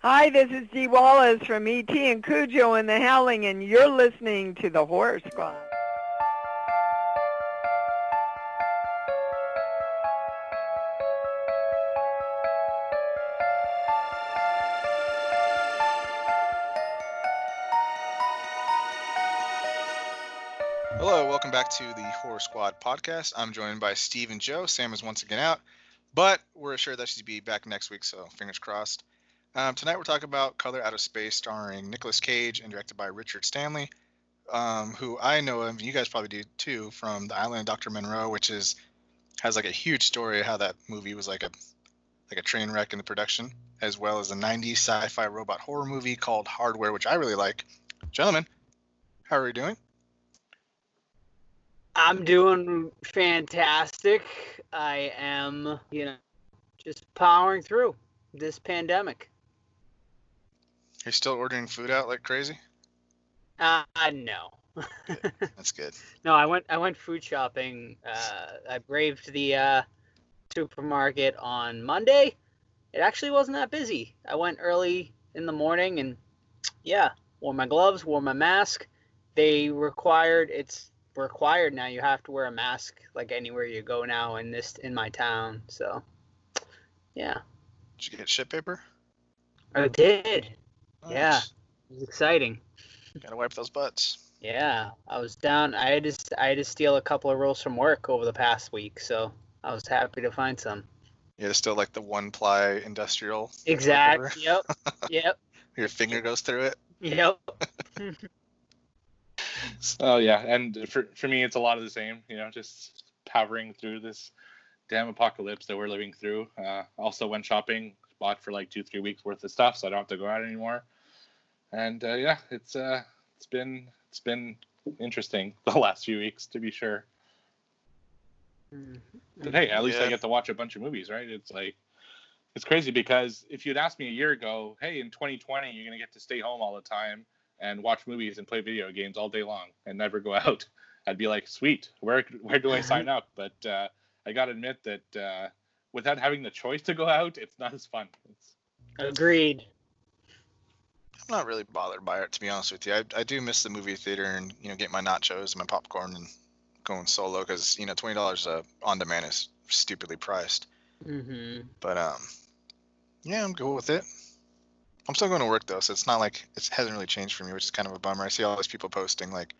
Hi, this is Dee Wallace from E.T. and Cujo and the Howling, and you're listening to the Horror Squad. Hello, welcome back to the Horror Squad podcast. I'm joined by Steve and Joe. Sam is once again out, but we're assured that she'll be back next week, so fingers crossed. Um, tonight we're talking about Color Out of Space, starring Nicolas Cage and directed by Richard Stanley, um, who I know of, and you guys probably do too, from The Island of Dr. Monroe, which is has like a huge story of how that movie was like a like a train wreck in the production, as well as a 90s sci-fi robot horror movie called Hardware, which I really like. Gentlemen, how are you doing? I'm doing fantastic. I am, you know, just powering through this pandemic. You're still ordering food out like crazy? Uh, no. That's good. no, I went I went food shopping. Uh, I braved the uh, supermarket on Monday. It actually wasn't that busy. I went early in the morning and yeah, wore my gloves, wore my mask. They required it's required now. You have to wear a mask like anywhere you go now in this in my town. So yeah, Did you get shit paper? I did. Yeah. Nice. It was exciting. Gotta wipe those butts. Yeah, I was down. I had to s- I had to steal a couple of rolls from work over the past week, so I was happy to find some. Yeah, it's still like the one ply industrial. Exactly. Yep. Yep. Your finger goes through it. Yep. Oh yeah, and for for me, it's a lot of the same. You know, just powering through this damn apocalypse that we're living through. Uh, also went shopping, bought for like two three weeks worth of stuff, so I don't have to go out anymore. And uh, yeah, it's uh it's been it's been interesting the last few weeks to be sure. But hey, at least I get to watch a bunch of movies, right? It's like it's crazy because if you'd asked me a year ago, hey, in 2020 you're gonna get to stay home all the time and watch movies and play video games all day long and never go out, I'd be like, sweet, where where do I sign up? But uh, I gotta admit that uh, without having the choice to go out, it's not as fun. It's, Agreed. I'm not really bothered by it, to be honest with you. I, I do miss the movie theater and you know get my nachos and my popcorn and going solo because you know twenty dollars uh, on demand is stupidly priced. hmm But um, yeah, I'm good with it. I'm still going to work though, so it's not like it hasn't really changed for me, which is kind of a bummer. I see all these people posting like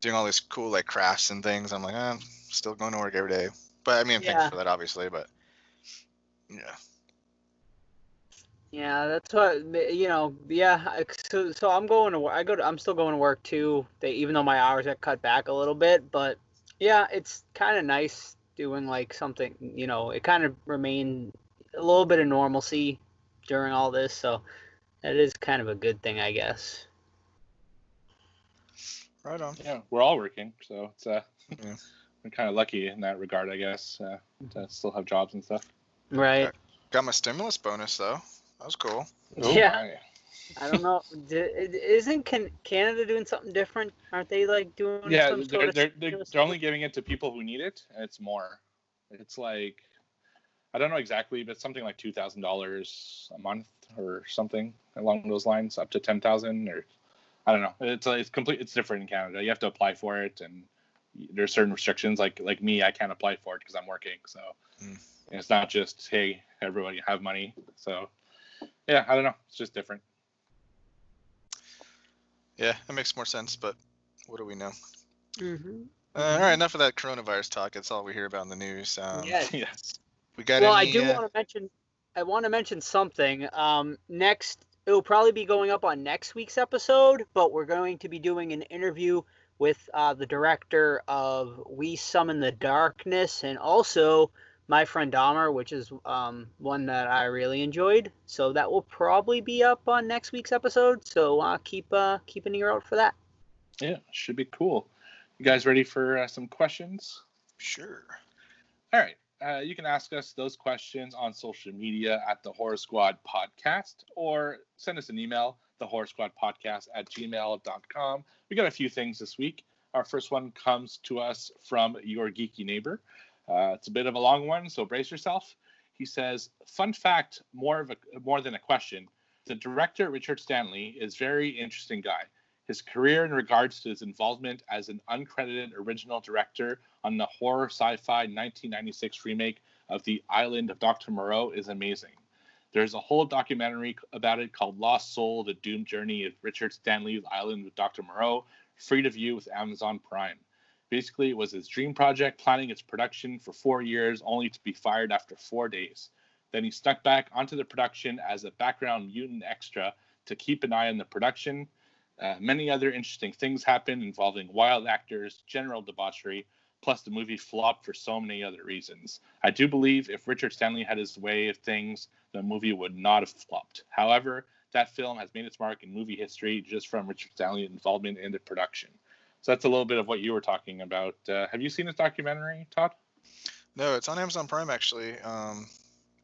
doing all these cool like crafts and things. I'm like, eh, I'm still going to work every day. But I mean, I'm Yeah. thankful for that, obviously. But yeah, Yeah, that's what you know. Yeah, so so I'm going to work. I go to. I'm still going to work too. They even though my hours got cut back a little bit, but yeah, it's kind of nice doing like something. You know, it kind of remained a little bit of normalcy during all this, so that is kind of a good thing, I guess. right on. yeah, we're all working, so it's uh, Yeah. we're kind of lucky in that regard, I guess, uh, to still have jobs and stuff. Right. Got my stimulus bonus though. That was cool. Oh, Yeah. my. I don't know. Isn't can Canada doing something different? Aren't they like doing yeah some they're, sort they're, they're, they're only giving it to people who need it and it's more it's like i don't know exactly but something like $2000 a month or something along those lines up to 10000 or i don't know it's uh, it's complete it's different in canada you have to apply for it and there's certain restrictions like like me i can't apply for it because i'm working so Mm. it's not just hey everybody have money so yeah i don't know it's just different Yeah, that makes more sense. But what do we know? Mhm. Uh, all right, enough of that coronavirus talk. It's all we hear about in the news. Um, Yes. yes We got well, I do uh, want to mention. I want to mention something. Um, next, it'll probably be going up on next week's episode, but we're going to be doing an interview with uh, the director of We Summon the Darkness, and also My Friend Dahmer, which is um, one that I really enjoyed. So that will probably be up on next week's episode. So uh, keep uh, keep an ear out for that. yeah should be cool you guys ready for uh, some questions Sure. All right. Uh, you can ask us those questions on social media at the Horror Squad Podcast or send us an email, the Horror Squad Podcast at gmail.com. We got a few things this week. Our first one comes to us from your geeky neighbor. Uh, it's a bit of a long one, so brace yourself. He says, "Fun fact, more of a more than a question. The director, Richard Stanley, is very interesting guy. His career in regards to his involvement as an uncredited original director on the horror sci-fi 1996 remake of The Island of Dr. Moreau is amazing. There's a whole documentary about it called Lost Soul: The Doomed Journey of Richard Stanley's Island with Dr. Moreau, free to view with Amazon Prime. Basically, it was his dream project, planning its production for four years, only to be fired after four days. Then he snuck back onto the production as a background mutant extra to keep an eye on the production. Uh, many other interesting things happened involving wild actors, general debauchery, plus the movie flopped for so many other reasons. I do believe if Richard Stanley had his way of things, the movie would not have flopped. However, that film has made its mark in movie history just from Richard Stanley's involvement in the production. So that's a little bit of what you were talking about. Uh, have you seen this documentary, Todd? No, it's on Amazon Prime actually. Um,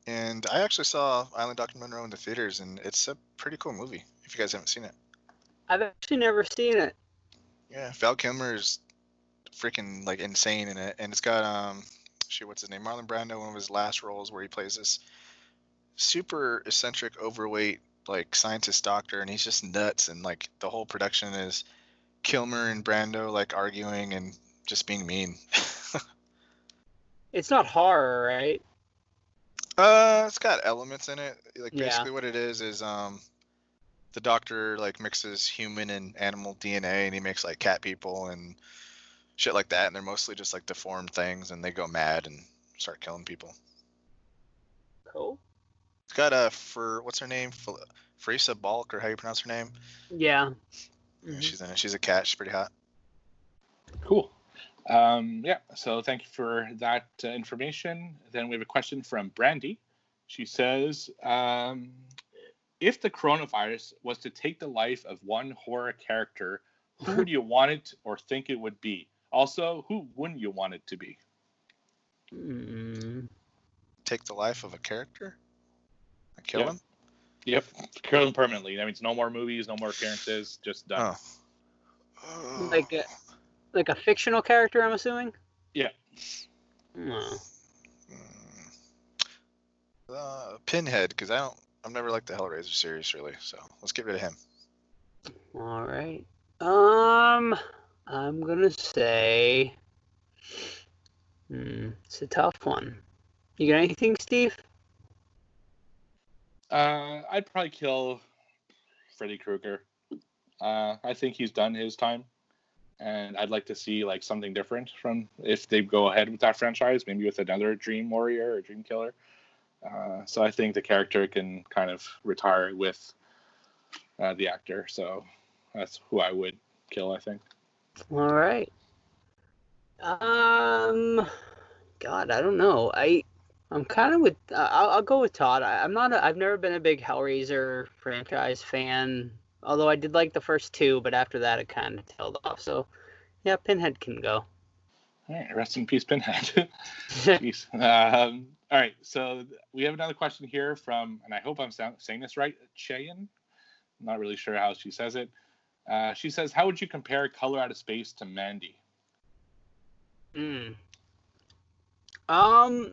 and I actually saw Island Dr. Monroe in the theaters, and it's a pretty cool movie. If you guys haven't seen it, I've actually never seen it. yeah, Val Kilmer is freaking like insane in it, and it's got um, shit, what's his name? Marlon Brando, one of his last roles where he plays this super eccentric, overweight like scientist doctor, and he's just nuts, and like the whole production is Kilmer and Brando like arguing and just being mean. It's not horror, right? Uh, it's got elements in it. Like Yeah. basically what it is is um the doctor like mixes human and animal DNA and he makes like cat people and shit like that and they're mostly just like deformed things and they go mad and start killing people. Cool. It's got a for what's her name? Frisa Balk or how you pronounce her name? Yeah. Yeah, Mhm. She's in it. She's a cat. She's pretty hot. Cool. Um, yeah, so thank you for that uh, information. Then we have a question from Brandy. She says, um, if the coronavirus was to take the life of one horror character, who would you want it or think it would be? Also, who wouldn't you want it to be? Mm. Take the life of a character? And kill Yeah. him? Yep, kill him permanently. That means no more movies, no more appearances, just done. Oh. Like a, like a fictional character, I'm assuming. Yeah. Oh. Mm. Uh, Pinhead, because I don't, I've never liked the Hellraiser series really. So let's get rid of him. All right. Um, I'm gonna say. Hmm, it's a tough one. You got anything, Steve? Uh, I'd probably kill Freddy Krueger. Uh, I think he's done his time, and I'd like to see like something different from if they go ahead with that franchise, maybe with another Dream Warrior or Dream Killer. Uh, so I think the character can kind of retire with uh, the actor. So that's who I would kill. I think. All right. Um, God, I don't know. I, I'm kind of with. Uh, I'll, I'll go with Todd. I, I'm not. A, I've never been a big Hellraiser franchise fan. Although I did like the first two, but after that it kind of tailed off. So, yeah, Pinhead can go. All right, rest in peace, Pinhead. peace. Um, all right, so we have another question here from, and I hope I'm sound, saying this right, Cheyenne. I'm not really sure how she says it. Uh, she says, "How would you compare Color Out of Space to Mandy?" Mm. Um,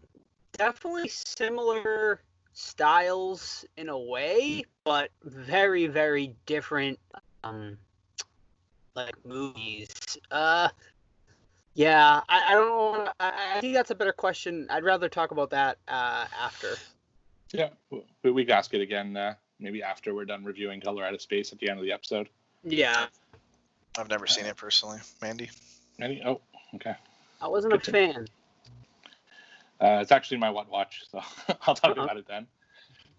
definitely similar styles in a way, but very, very different. Um, like movies. Uh, yeah, I, I don't know. I, I think that's a better question. I'd rather talk about that uh, after. Yeah, we, we can ask it again, uh, maybe after we're done reviewing Color Out of Space at the end of the episode. Yeah, I've never seen it personally. Mandy. Mandy? Oh, okay. I wasn't a Good to- fan. Uh, it's actually my what watch, so I'll talk Uh-huh. about it then.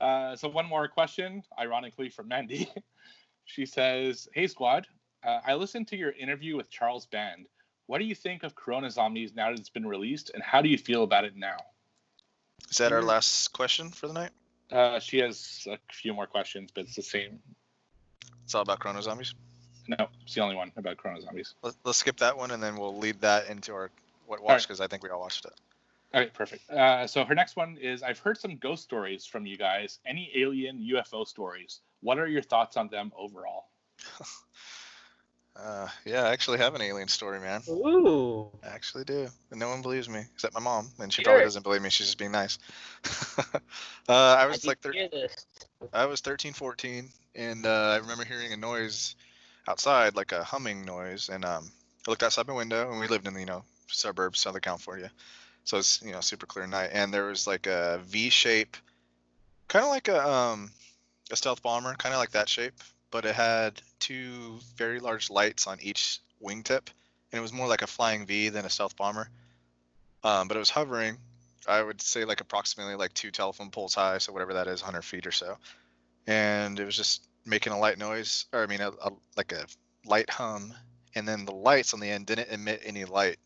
Uh, so one more question, ironically from Mandy. she says, "Hey squad, uh, I listened to your interview with Charles Band. What do you think of Corona Zombies now that it's been released, and how do you feel about it now?" Is that our Mm. last question for the night? Uh, she has a few more questions, but it's the same. It's all about Corona Zombies. No, it's the only one about Corona Zombies. Let, let's skip that one and then we'll lead that into our what watch right. because I think we all watched it. All right, perfect. Uh, so her next one is I've heard some ghost stories from you guys. Any alien UFO stories? What are your thoughts on them overall? Uh, yeah, I actually have an alien story, man. Ooh. I actually do. And no one believes me except my mom, and she Sure. probably doesn't believe me. She's just being nice. uh, I was did like, thir- I was 13, 14, and uh, I remember hearing a noise outside, like a humming noise, and um, I looked outside my window, and we lived in the you know suburbs, Southern California, so it's you know super clear night, and there was like a V shape, kind of like a um, a stealth bomber, kind of like that shape, but it had two very large lights on each wingtip, and it was more like a flying V than a stealth bomber, um, but it was hovering. I would say like approximately like two telephone poles high, so whatever that is, 100 feet or so. And it was just making a light noise, or I mean, a, a, like a light hum, and then the lights on the end didn't emit any light,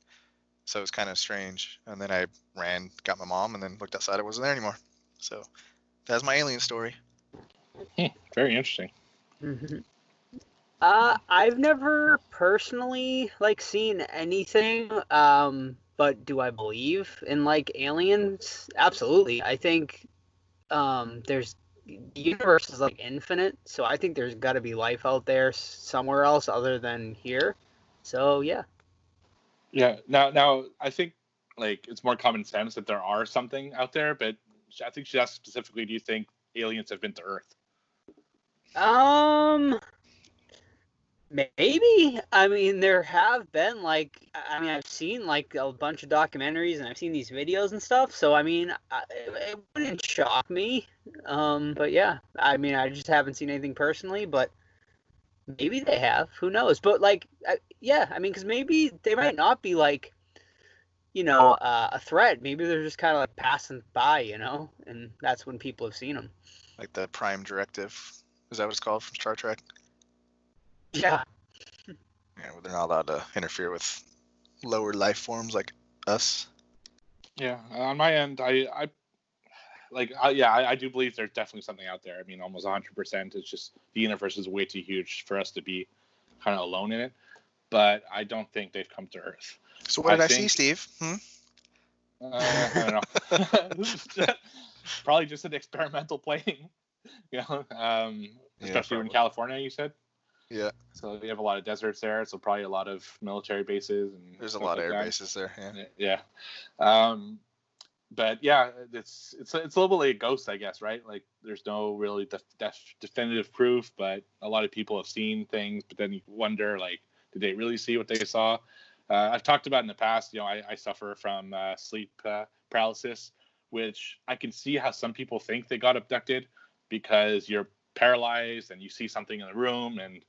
so it was kind of strange. And then I ran, got my mom, and then looked outside. It wasn't there anymore. So that's my alien story. Hmm, very interesting. Mhm. Uh, I've never personally like seen anything. Um, but do I believe in like aliens? Absolutely. I think um, there's the universe is like infinite, so I think there's got to be life out there somewhere else other than here. So yeah. Yeah. Now, now I think like it's more common sense that there are something out there, but I think she asked specifically, do you think aliens have been to Earth? Um, maybe. I mean, there have been like, I mean, I've seen like a bunch of documentaries and I've seen these videos and stuff. So I mean, I, it wouldn't shock me. Um, but yeah, I mean, I just haven't seen anything personally, but maybe they have. Who knows? But like, I, yeah, I mean, because maybe they might not be like. You know, uh, a threat. Maybe they're just kind of like passing by, you know, and that's when people have seen them. Like the Prime Directive, is that what it's called from Star Trek? Yeah. Yeah, where they're not allowed to interfere with lower life forms like us. Yeah. On my end, I, I like, I, yeah, I, I do believe there's definitely something out there. I mean, almost 100%. It's just the universe is way too huge for us to be kind of alone in it. But I don't think they've come to Earth. So what I did I, see, think- Steve? Hmm? Uh, I don't know. Probably just an experimental plane. You know, um, Yeah, especially in. California, you said. Yeah, So we have a lot of deserts there, so probably a lot of military bases and there's a lot of like air that. bases there. Yeah. Yeah. Um, but yeah, it's it's it's a little bit like a ghost, I guess, right? Like there's no really def- def- definitive proof, but a lot of people have seen things. But then you wonder, like, did they really see what they saw? Uh, I've talked about in the past. You know, I, I suffer from uh, sleep uh, paralysis, which I can see how some people think they got abducted because you're paralyzed and you see something in the room, and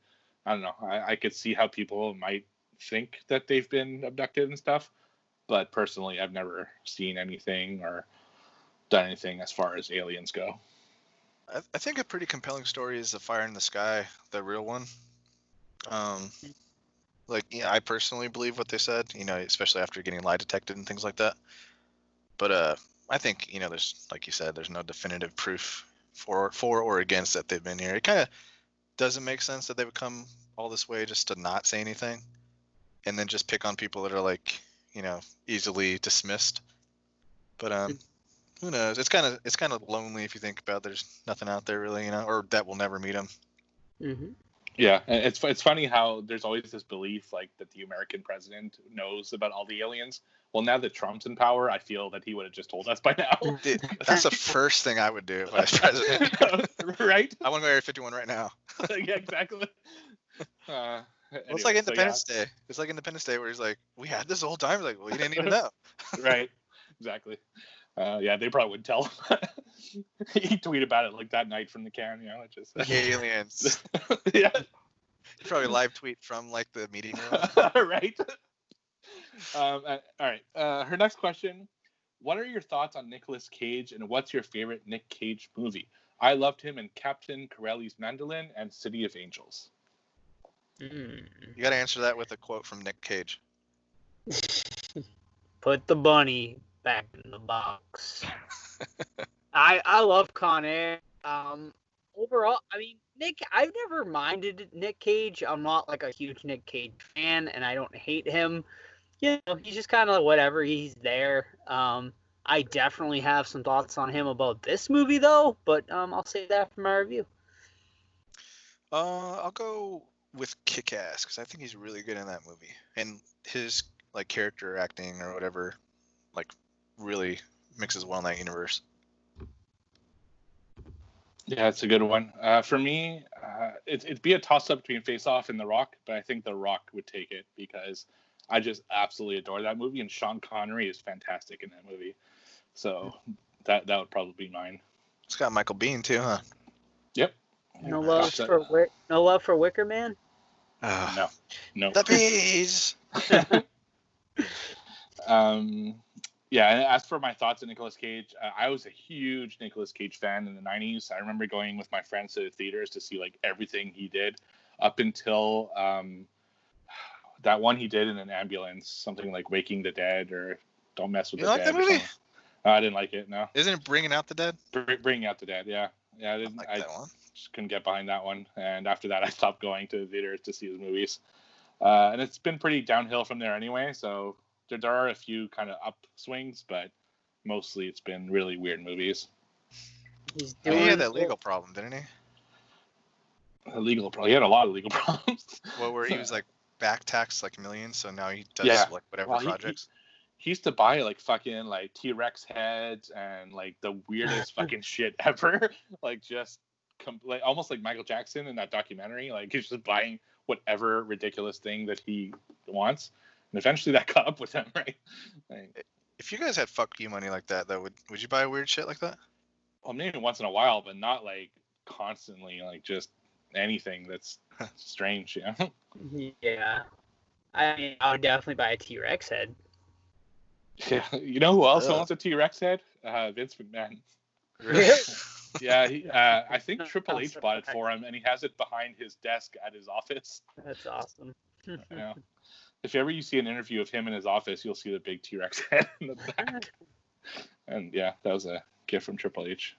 I don't know. I, I could see how people might think that they've been abducted and stuff but personally i've never seen anything or done anything as far as aliens go I, I think a pretty compelling story is the fire in the sky, the real one. Um, like yeah, I personally believe what they said. You know, especially after getting lie detected and things like that. But uh, I think you know, there's like you said, there's no definitive proof for for or against that they've been here. It kind of doesn't make sense that they would come all this way just to not say anything, and then just pick on people that are like you know easily dismissed. But um, who knows? It's kind of it's kind of lonely if you think about. It. There's nothing out there really, you know, or that will never meet them. hmm yeah and it's it's funny how there's always this belief like that the american president knows about all the aliens well now that trump's in power i feel that he would have just told us by now Dude, that's the first thing I would do if I was president. right I want to go Area 51 right now. yeah exactly uh, Well, it's like so Independence Day. It's like Independence Day where he's like, "We had this the whole time." Like, well, you didn't even know. right exactly uh, yeah they probably wouldn't tell him he tweeted about it like that night from the can you know just Aliens. yeah Probably live tweet from like the meeting room. right. Um, uh, all right. Uh, her next question: What are your thoughts on Nicolas Cage, and what's your favorite Nick Cage movie? I loved him in Captain Corelli's Mandolin and City of Angels. Mm. You got to answer that with a quote from Nick Cage. Put the bunny back in the box. I I love Con Air. Um, overall, I mean, Nick, I've never minded Nick Cage. I'm not like a huge Nick Cage fan, and I don't hate him. You know, he's just kind of like whatever. He's there. Um, I definitely have some thoughts on him about this movie though, but um, I'll save that for my review. Uh, I'll go with Kick-Ass because I think he's really good in that movie, and his like character acting or whatever, like really mixes well in that universe. Yeah, it's a good one. Uh, for me, uh, it, it'd be a toss up between Face Off and The Rock, but I think The Rock would take it because I just absolutely adore that movie, and Sean Connery is fantastic in that movie. So that that would probably be mine. It's got Michael Biehn too, huh? Yep. No love for no love for Wicker Man. Ah, No, no. The bees. Um, yeah, as for my thoughts on Nicolas Cage, uh, I was a huge Nicolas Cage fan in the 90s. I remember going with my friends to the theaters to see like everything he did up until um, that one he did in an ambulance, something like Waking the Dead or Don't Mess with You the like Dead. that movie? Uh, I didn't like it. No, Isn't it Bringing Out the Dead? Br- Bringing Out the Dead. Yeah, yeah, I I didn't. like I that one. Just couldn't get behind that one. And after that, I stopped going to the theaters to see his movies. Uh, and it's been pretty downhill from there anyway. So there, there are a few kind of upswings, but mostly it's been really weird movies. He's doing he had that legal problem, didn't he? A legal problem. He had a lot of legal problems. Well, where he was like back taxed like millions, so now he does Yeah. like whatever Well, he- he- projects. he used to buy like fucking like T Rex heads and like the weirdest fucking shit ever. Like just com- like almost like Michael Jackson in that documentary. Like he's just buying whatever ridiculous thing that he wants. And eventually that caught up with him, right? Like, If you guys had fuck you money like that, though, would would you buy weird shit like that? well, maybe once in a while, but not like constantly. Like just anything that's strange. Yeah. Yeah. I mean, I would definitely buy a T Rex head. yeah. You know who else Ugh. owns a T Rex head? Uh, Vince McMahon. Really? Yeah, he, uh, I think Triple H bought it for him, and he has it behind his desk at his office. That's awesome. Yeah. If ever you see an interview of him in his office, you'll see the big T Rex head in the back. And yeah, that was a gift from Triple H.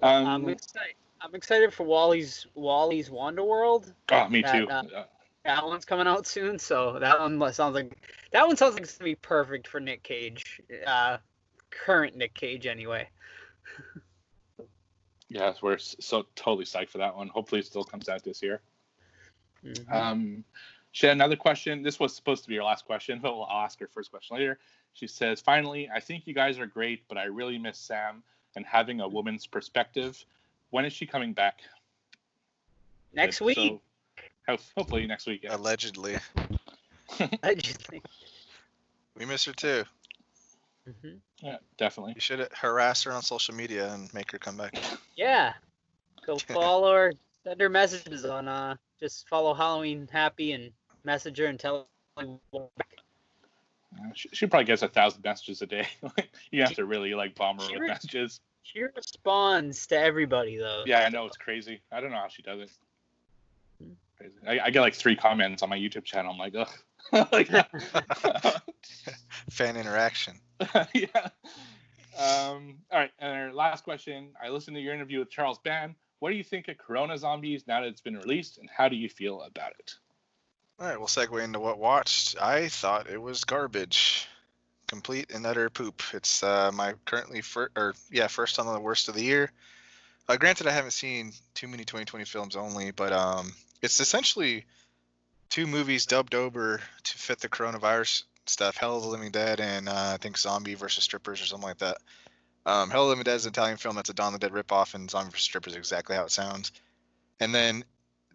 Um, I'm excited. I'm excited for Wally's Wally's Wonder World. oh, me that, too. uh, That one's coming out soon, so that one sounds like that one sounds like it's gonna be perfect for Nick Cage. Uh, current Nick Cage, anyway. yeah, we're s- so totally psyched for that one. Hopefully, it still comes out this year. Mhm. Um, she had another question. This was supposed to be your last question, but we'll ask her first question later. She says, "Finally, I think you guys are great, but I really miss Sam and having a woman's perspective. When is she coming back?" Next week, ho- hopefully next week. Yeah. Allegedly, I just think. we miss her too. Mhm. yeah, definitely. You should harass her on social media and make her come back. Yeah, go follow her. Send her messages on. Uh, just follow Halloween Happy and message her and tell her. Uh, she, she probably gets a thousand messages a day. you have to really like bomb her She with re- messages. She responds to everybody though. Yeah, I know it's crazy. I don't know how she does it. Hmm. Crazy. I, I get like three comments on my YouTube channel. I'm like, ugh. Like, Fan interaction. yeah. Um, all right. And our last question. I listened to your interview with Charles Band. What do you think of Corona Zombies now that it's been released, and how do you feel about it? All right, we'll segue into what watched. I thought it was garbage, complete and utter poop. It's uh, my currently first, or yeah, first on the worst of the year. Uh, granted, I haven't seen too many 2020 films only, but um, it's essentially two movies dubbed over to fit the coronavirus stuff: Hell of the Living Dead and uh, I think Zombie versus Strippers or something like that. Um, Hell of the Living Dead is an Italian film that's a Dawn of the Dead ripoff, and Zombie versus Strippers is exactly how it sounds. And then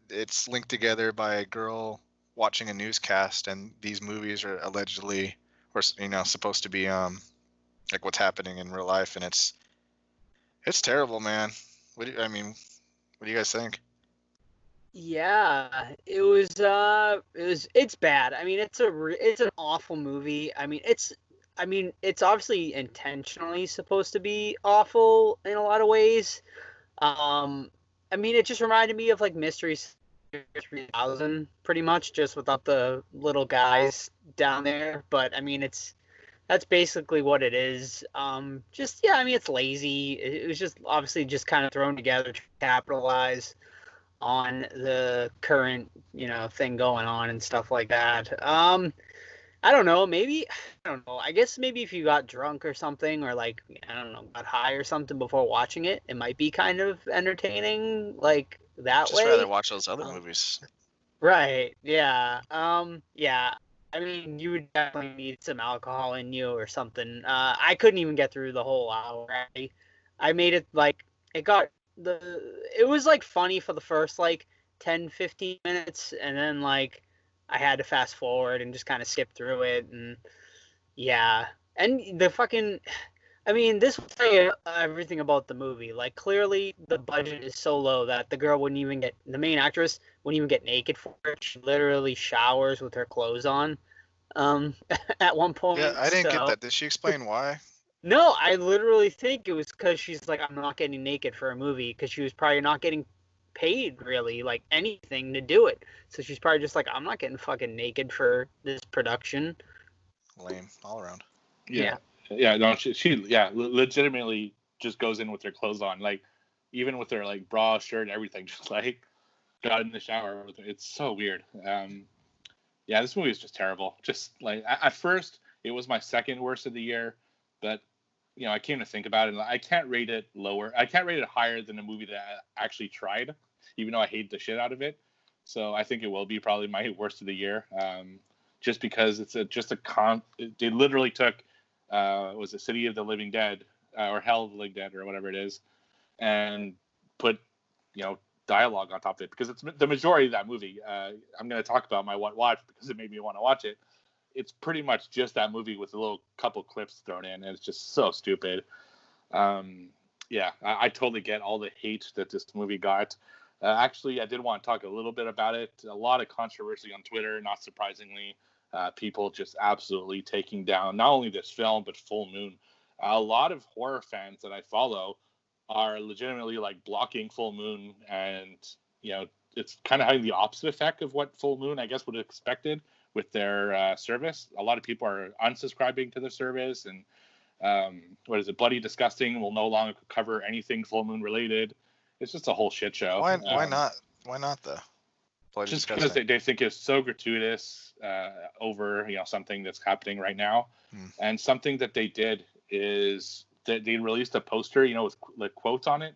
it's linked together by a girl watching a newscast and these movies are allegedly or you know supposed to be um like what's happening in real life and it's it's terrible man what do you, i mean what do you guys think Yeah, it was. Uh, it was. It's bad. I mean, it's a. It's an awful movie. I mean, it's. I mean, it's obviously intentionally supposed to be awful in a lot of ways. Um, I mean, it just reminded me of like Mystery 3000, pretty much, just without the little guys down there. But I mean, it's. That's basically what it is. Um, just yeah, I mean, it's lazy. It, it was just obviously just kind of thrown together to capitalize on the current you know thing going on and stuff like that um i don't know maybe i don't know i guess maybe if you got drunk or something or like i don't know got high or something before watching it it might be kind of entertaining like that way. just way rather watch those other Um, movies Right. Yeah. Um. Yeah. I mean, you would definitely need some alcohol in you or something. Uh, I couldn't even get through the whole hour. I, I made it like it got the. It was like funny for the first like 10, 15 minutes, and then like I had to fast forward and just kind of skip through it, and yeah, and the fucking. I mean, this will tell you everything about the movie. Like, clearly, the budget is so low that the girl wouldn't even get the main actress wouldn't even get naked for it. She literally showers with her clothes on. Um, at one point. Yeah, I didn't so- get that. Did she explain why? No, I literally think it was because she's like, I'm not getting naked for a movie because she was probably not getting paid really like anything to do it. So she's probably just like, I'm not getting fucking naked for this production. Lame all around. Yeah. yeah no she, she yeah legitimately just goes in with her clothes on like even with her like bra shirt everything just like got in the shower with her. it's so weird um yeah this movie is just terrible just like at first it was my second worst of the year but you know i came to think about it and i can't rate it lower i can't rate it higher than a movie that I actually tried even though i hate the shit out of it so i think it will be probably my worst of the year um just because it's a just a con they literally took uh, was it City of the Living Dead uh, or Hell of the Living Dead or whatever it is, and put you know dialogue on top of it because it's the majority of that movie. Uh, I'm going to talk about my what watch because it made me want to watch it. It's pretty much just that movie with a little couple clips thrown in, and it's just so stupid. Um, yeah, I, I totally get all the hate that this movie got. Uh, actually, I did want to talk a little bit about it. A lot of controversy on Twitter, not surprisingly uh, people just absolutely taking down not only this film but Full Moon. A lot of horror fans that I follow are legitimately like blocking Full Moon, and you know it's kind of having the opposite effect of what Full Moon I guess would have expected with their uh, service. A lot of people are unsubscribing to the service, and um, what is it? Bloody Disgusting will no longer cover anything Full Moon related. It's just a whole shit show. Why? Why Um, not? Why not though? Bloody just disgusting. because they, they think it's so gratuitous uh, over you know something that's happening right now Hmm. and something that they did is that they released a poster you know with like quotes on it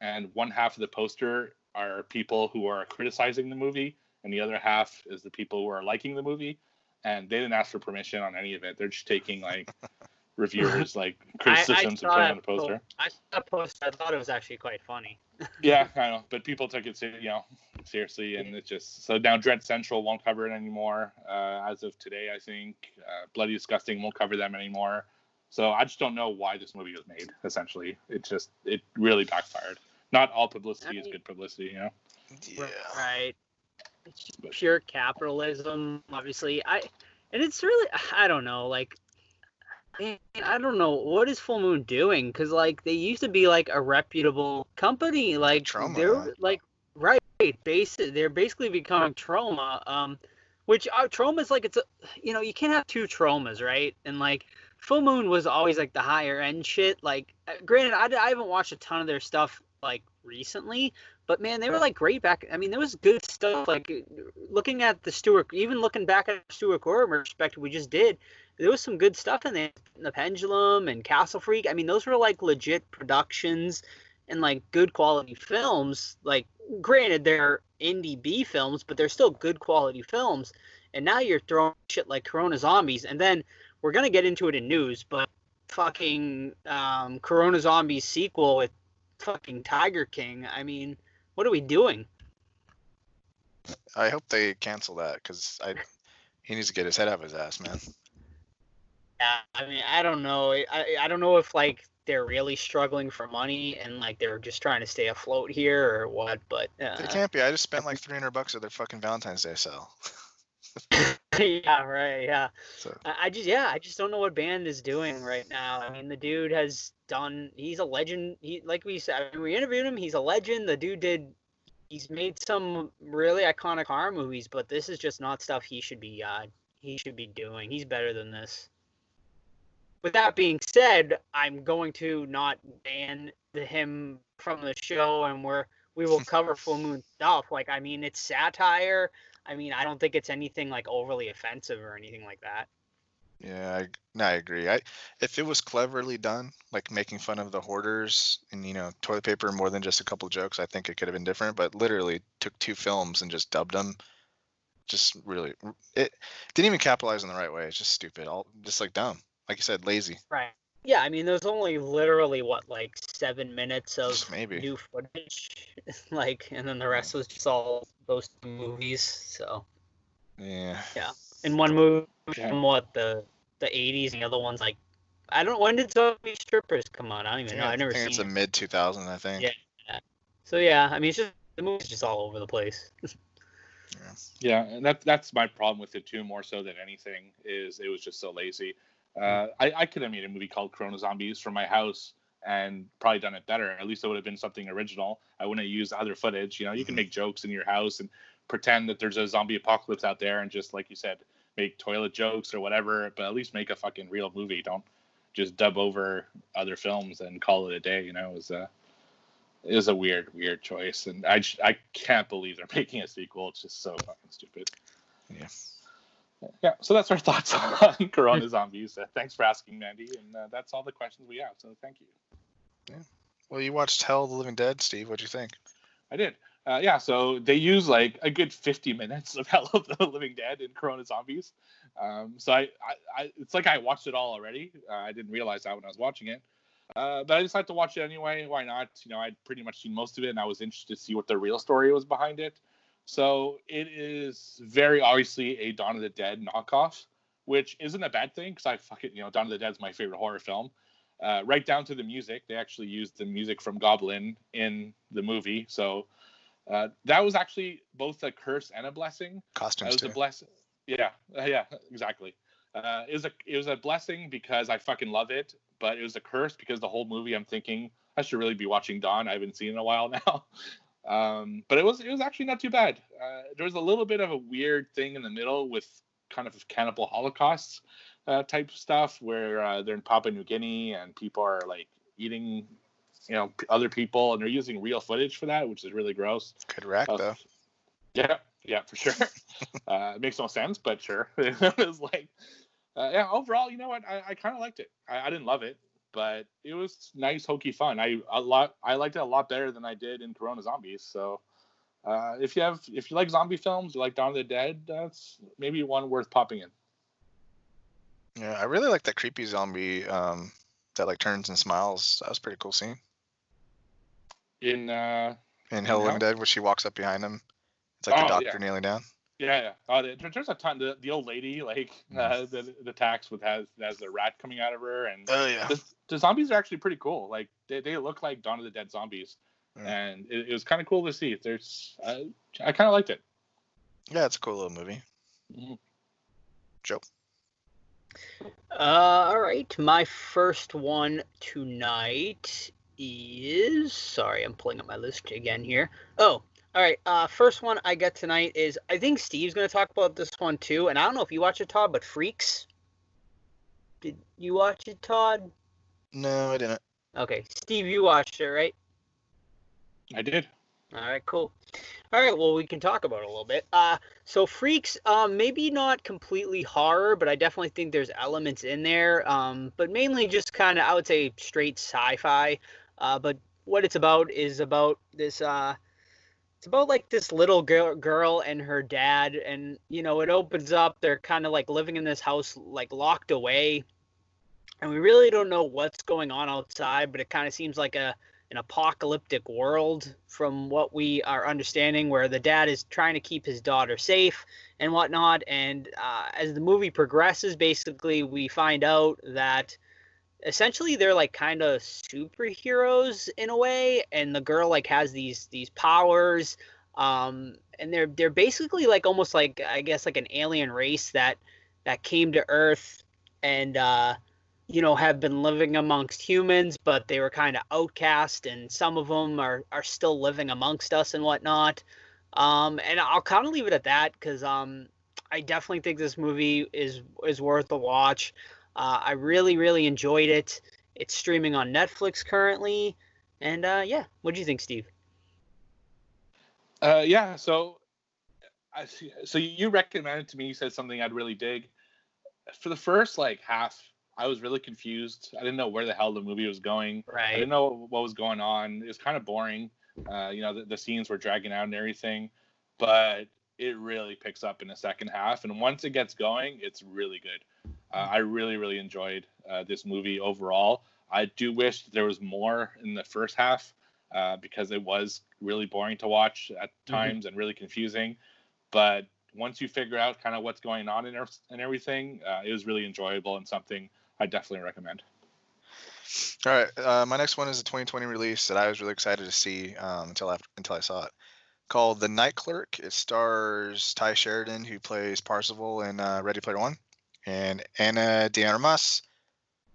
and one half of the poster are people who are criticizing the movie and the other half is the people who are liking the movie and they didn't ask for permission on any of it they're just taking like reviewers like criticisms and putting on the poster I saw that post. I thought it was actually quite funny. yeah, I know, but people took it, ser- you know, seriously, and it just so now Dread Central won't cover it anymore. Uh, as of today, I think uh, Bloody Disgusting won't cover them anymore. So I just don't know why this movie was made. Essentially, it just it really backfired. Not all publicity is I mean- good publicity, you know. yeah. Right. It's just pure capitalism, obviously. I and it's really I don't know, like man, I don't know what is Full Moon doing because like they used to be like a reputable company, like Troma, they're like right, base they're basically becoming Troma. Um, which uh, Troma is like it's a you know you can't have two Tromas, right? And like Full Moon was always like the higher end shit. Like, uh, granted, I, I haven't watched a ton of their stuff like recently, but man, they were like great back. I mean, there was good stuff. Like looking at the Stuart, even looking back at Stuart Gordon retrospective we just did, there was some good stuff in there. The Pendulum and Castle Freak. I mean, those were like legit productions and like good quality films. Like, granted, they're indie B films, but they're still good quality films. And now you're throwing shit like Corona Zombies, and then we're gonna get into it in news, but fucking um, Corona Zombies sequel with fucking Tiger King. I mean, what are we doing? I hope they cancel that because I he needs to get his head out of his ass, man. Yeah, I mean, I don't know. I I don't know if like they're really struggling for money and like they're just trying to stay afloat here or what. But uh, They can't be. I just spent like 300 bucks at their fucking Valentine's Day sale. yeah, right. Yeah. So I, I just yeah, I just don't know what Band is doing right now. I mean, the dude has done. He's a legend. He like we said, I mean, we interviewed him. He's a legend. The dude did. He's made some really iconic horror movies, but this is just not stuff he should be. Uh, he should be doing. He's better than this. With that being said, I'm going to not ban the him from the show, and we're we will cover full moon stuff. Like, I mean, it's satire. I mean, I don't think it's anything like overly offensive or anything like that. yeah, I, no, I agree. I if it was cleverly done, like making fun of the hoarders and you know toilet paper more than just a couple jokes, I think it could have been different. But literally took two films and just dubbed them. just really it didn't even capitalize in the right way. It's just stupid. All just like dumb. Like you said, lazy. Right. Yeah, I mean, there's only literally what like seven minutes of maybe. new footage, like, and then the rest hmm. was just all those two movies. So, Yeah. Yeah. In one movie from what the the 80s, and the other one's like, I don't. Know, when did Zombie Strippers come out? I don't even know. I've never I think seen. it's a mid 2000, I think. Yeah. So yeah, I mean, it's just the movie's just all over the place. Yeah, and that that's my problem with it too, more so than anything, is it was just so lazy. Uh, I, I could have made a movie called Corona Zombies from my house and probably done it better. At least it would have been something original. I wouldn't have used other footage. You know, you can Mhm. make jokes in your house and pretend that there's a zombie apocalypse out there and just like you said, make toilet jokes or whatever, but at least make a fucking real movie. Don't just dub over other films and call it a day. You know, it was a it was a weird, weird choice, and I I can't believe they're making a sequel. It's just so fucking stupid. Yeah. Yeah, so that's our thoughts on Corona Zombies. Uh, thanks for asking, Mandy, and uh, that's all the questions we have. So thank you. Yeah. Well, you watched Hell of the Living Dead, Steve. What'd you think? I did. Uh, yeah, so they use like a good 50 minutes of Hell of the Living Dead in Corona Zombies. Um, so I, I, I, it's like I watched it all already. Uh, I didn't realize that when I was watching it. Uh, but I decided to watch it anyway. Why not? You know, I'd pretty much seen most of it, and I was interested to see what the real story was behind it. So it is very obviously a Dawn of the Dead knockoff, which isn't a bad thing because I fucking, you know, Dawn of the Dead is my favorite horror film. Uh, right down to the music. They actually used the music from Goblin in the movie. So uh, that was actually both a curse and a blessing. Costumes was too. a blessing. Yeah, uh, yeah, exactly. Uh, it was a it was a blessing because I fucking love it, but it was a curse because the whole movie I'm thinking I should really be watching Dawn. I haven't seen it in a while now. Um, but it was it was actually not too bad. Uh, there was a little bit of a weird thing in the middle with kind of cannibal holocausts uh, type stuff where uh, they're in Papua New Guinea and people are like eating you know p- other people and they're using real footage for that, which is really gross. Good rack Uh, though. Yeah, yeah, for sure. uh, it makes no sense, but sure. it was like, uh, yeah. Overall, you know what? I, I kind of liked it. I, I didn't love it, but it was nice, hokey fun. I a lot. I liked it a lot better than I did in Corona Zombies. So, uh, if you have, if you like zombie films, you like Dawn of the Dead, that's maybe one worth popping in. Yeah, I really like that creepy zombie um, that like turns and smiles. That was a pretty cool scene. In uh, In Hell Hell? Living Dead, when she walks up behind him, it's like Oh, the doctor yeah. kneeling down. yeah, yeah. Uh, there- there's a ton. The, the old lady, like uh, the the tax with has has the rat coming out of her, and Oh yeah. the, the zombies are actually pretty cool. Like they, they look like Dawn of the Dead zombies, Mm. and it, it was kind of cool to see. There's uh, I kind of liked it. Yeah, it's a cool little movie. Mhm. Joe. Uh, all right. My first one tonight is. Sorry, I'm pulling up my list again here. Oh, all right. Uh, first one I got tonight is I think Steve's gonna talk about this one too, and I don't know if you watch it, Todd, but Freaks. Did you watch it, Todd? No, I didn't. Okay, Steve, you watched it, right? I did. All right, cool. All right, well, we can talk about it a little bit. Uh, so Freaks, um, maybe not completely horror, but I definitely think there's elements in there. Um, but mainly just kind of, I would say, straight sci-fi. Uh, but what it's about is about this. Uh, it's about like this little girl, girl and her dad, and you know, it opens up. They're kind of like living in this house, like locked away, and we really don't know what's going on outside. But it kind of seems like a an apocalyptic world from what we are understanding where the dad is trying to keep his daughter safe and whatnot and uh, as the movie progresses basically we find out that essentially they're like kind of superheroes in a way and the girl like has these these powers um and they're they're basically like almost like i guess like an alien race that that came to earth and uh you know, have been living amongst humans, but they were kind of outcast, and some of them are are still living amongst us and whatnot. Um, and I'll kind of leave it at that because um, I definitely think this movie is is worth a watch. Uh, I really really enjoyed it. It's streaming on Netflix currently, and uh, yeah, what do you think, Steve? Uh, yeah. So, I so you recommended to me. You said something I'd really dig. For the first like half, I was really confused. I didn't know where the hell the movie was going. I didn't know what was going on. It was kind of boring. Uh, you know, the, the scenes were dragging out and everything. But it really picks up in the second half. And once it gets going, it's really good. Uh, I really, really enjoyed uh, this movie overall. I do wish there was more in the first half uh, because it was really boring to watch at mm-hmm. times mm-hmm. and really confusing. But once you figure out kind of what's going on and, and everything, uh, it was really enjoyable and something I definitely recommend. All right, uh, my next one is a 2020 release that I was really excited to see um, until after, until I saw it. Called The Night Clerk. It stars Tye Sheridan, who plays Parzival in uh, Ready Player One, and Ana de Armas,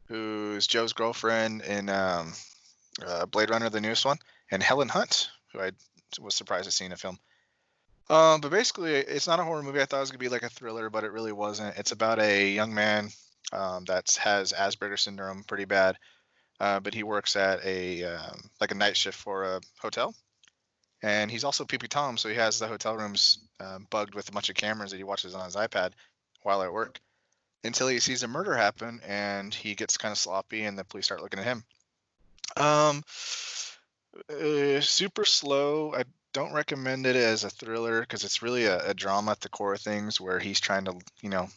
who's Joe's girlfriend in um, uh, Blade Runner, the newest one, and Helen Hunt, who I was surprised to see in a film. Um, but basically, it's not a horror movie. I thought it was gonna be like a thriller, but it really wasn't. It's about a young man um, that has Asperger's syndrome, pretty bad, uh, but he works at a um, like a night shift for a hotel, and he's also Peepy Tom, so he has the hotel rooms um, bugged with a bunch of cameras that he watches on his iPad while at work, until he sees a murder happen, and he gets kind of sloppy, and the police start looking at him. Um, uh, super slow. I don't recommend it as a thriller because it's really a, a, drama at the core of things, where he's trying to, you know,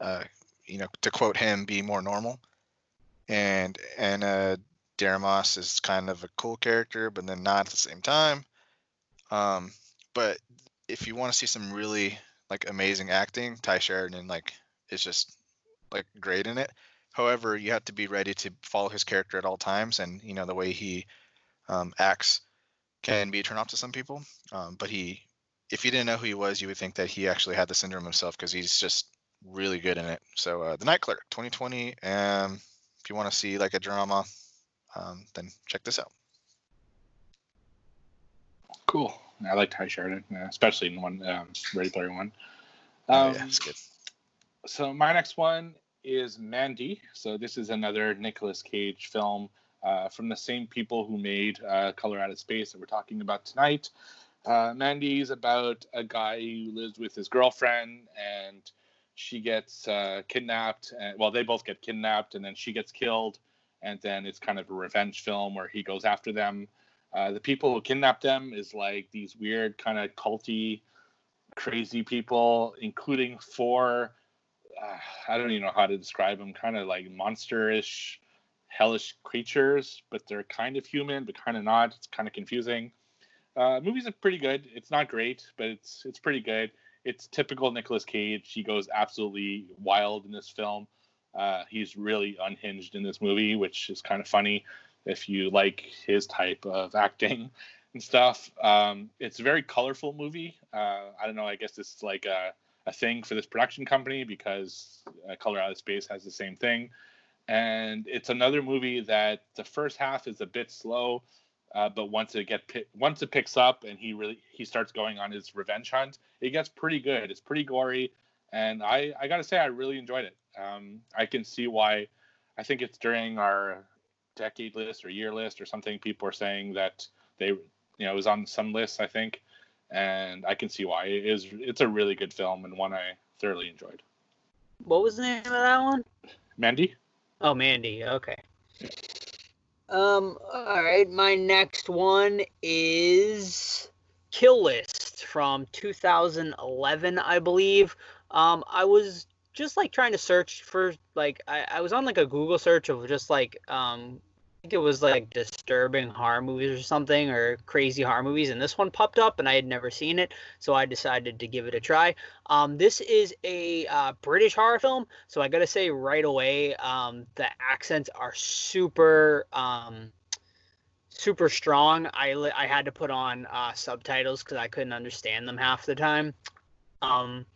uh, you know, to quote him, be more normal and Ana de Armas is kind of a cool character, but then not at the same time. Um, but if you want to see some really like amazing acting, Tye Sheridan like is just like great in it. However, you have to be ready to follow his character at all times, and you know the way he um, acts can be a turn off to some people. Um, but he, if you didn't know who he was, you would think that he actually had the syndrome himself because he's just really good in it. So uh, the Night Clerk, 2020. Um, if you want to see like a drama, um, then check this out. Cool. I like Tye Sheridan, especially in one um, Ready Player One. Um, oh, yeah, um, it's good. So my next one is Mandy. So this is another Nicolas Cage film uh, from the same people who made uh, Color Out of Space that we're talking about tonight. Uh, Mandy is about a guy who lives with his girlfriend and she gets uh, kidnapped. And, well, they both get kidnapped, and then she gets killed. And then it's kind of a revenge film where he goes after them. Uh, the people who kidnapped them is like these weird kind of culty, crazy people, including four. Uh, I don't even know how to describe them. Kind of like monsterish, hellish creatures, but they're kind of human, but kind of not. It's kind of confusing. Uh, movies are pretty good. It's not great, but it's it's pretty good it's typical Nicolas Cage. He goes absolutely wild in this film. Uh, he's really unhinged in this movie, which is kind of funny if you like his type of acting and stuff. Um, it's a very colorful movie. Uh, I don't know. I guess is like a, a thing for this production company because uh, Color Out of Space has the same thing. And it's another movie that the first half is a bit slow. Uh, but once it get once it picks up and he really he starts going on his revenge hunt, it gets pretty good. It's pretty gory, and I I gotta say I really enjoyed it. Um, I can see why. I think it's during our decade list or year list or something. People are saying that they you know it was on some lists I think, and I can see why. It is it's a really good film and one I thoroughly enjoyed. What was the name of that one? Mandy. Oh, Mandy. Okay. Um, all right, my next one is Kill List from 2011, I believe. Um, I was just like trying to search for like I, I was on like a Google search of just like um it was like disturbing horror movies or something or crazy horror movies and this one popped up and i had never seen it so i decided to give it a try. Um, this is a uh, british horror film so i gotta say right away um, the accents are super um, super strong. I, I had to put on uh, subtitles because i couldn't understand them half the time. Um,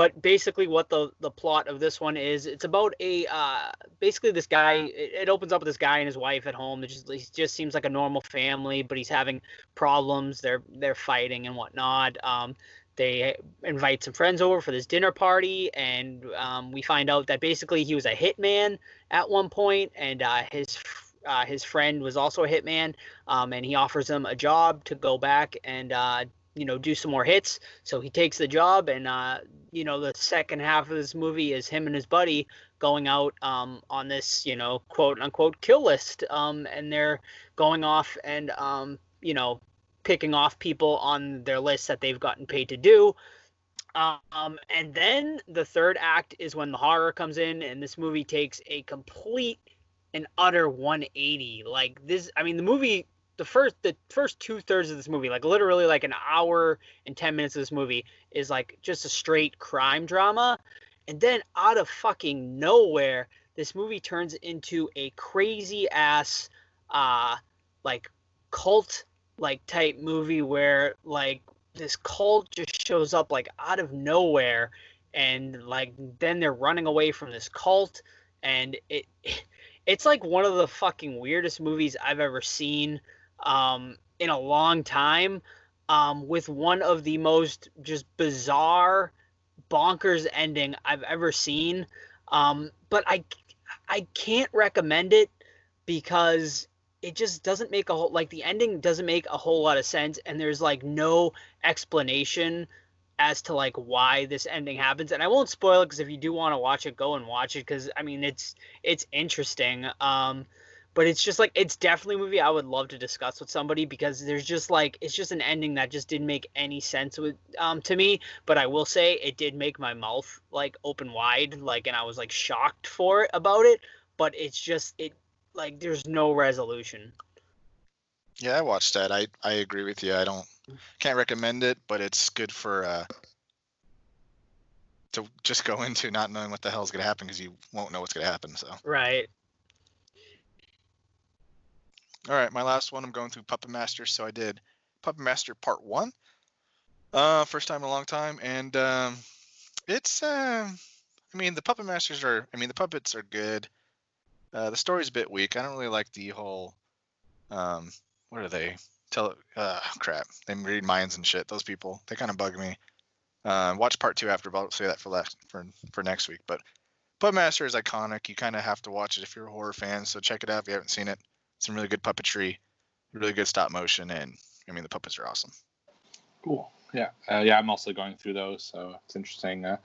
but basically what the the plot of this one is it's about a uh, basically this guy it, it, opens up with this guy and his wife at home. It just it just seems like a normal family but he's having problems. They're they're fighting and whatnot. Um, they invite some friends over for this dinner party and um, we find out that basically he was a hitman at one point and uh, his uh, his friend was also a hitman um, and he offers him a job to go back and uh, you know do some more hits so he takes the job and uh you know the second half of this movie is him and his buddy going out um on this you know quote unquote kill list um and they're going off and um you know picking off people on their list that they've gotten paid to do Um, and then the third act is when the horror comes in, and this movie takes a complete and utter 180. Like this, I mean, the movie, the first, the first two thirds of this movie, like literally like an hour and 10 minutes of this movie is like just a straight crime drama. And then out of fucking nowhere, this movie turns into a crazy ass, uh, like cult like type movie where like this cult just shows up like out of nowhere. And like then they're running away from this cult. And it it's like one of the fucking weirdest movies I've ever seen um in a long time um with one of the most just bizarre bonkers ending I've ever seen. Um but I I can't recommend it because it just doesn't make a whole like the ending doesn't make a whole lot of sense and there's like no explanation as to like why this ending happens. And i won't spoil it because if you do want to watch it go and watch it because i mean it's it's interesting. Um but it's just like it's definitely a movie i would love to discuss with somebody because there's just like it's just an ending that just didn't make any sense with um to me but i will say it did make my mouth like open wide like and i was like shocked for it about it but it's just it like there's no resolution. Yeah, I watched that. I I agree with you. I don't can't recommend it, but it's good for uh to just go into not knowing what the hell's gonna happen because you won't know what's gonna happen. So right. All right, my last one. I'm going through Puppet Master, so I did Puppet Master Part One. Uh, first time in a long time, and um, it's uh, I mean the Puppet Masters are. I mean the puppets are good. Uh, the story's a bit weak. I don't really like the whole. Um, what are they? Tell. Uh, crap. They read minds and shit. Those people. They kind of bug me. Uh, watch part two after, but I'll say that for for for next week. But Puppet Master is iconic. You kind of have to watch it if you're a horror fan. So check it out if you haven't seen it. Some really good puppetry, really good stop motion, and I mean the puppets are awesome. Cool. Yeah. Uh, yeah. I'm also going through those, so it's interesting. Uh,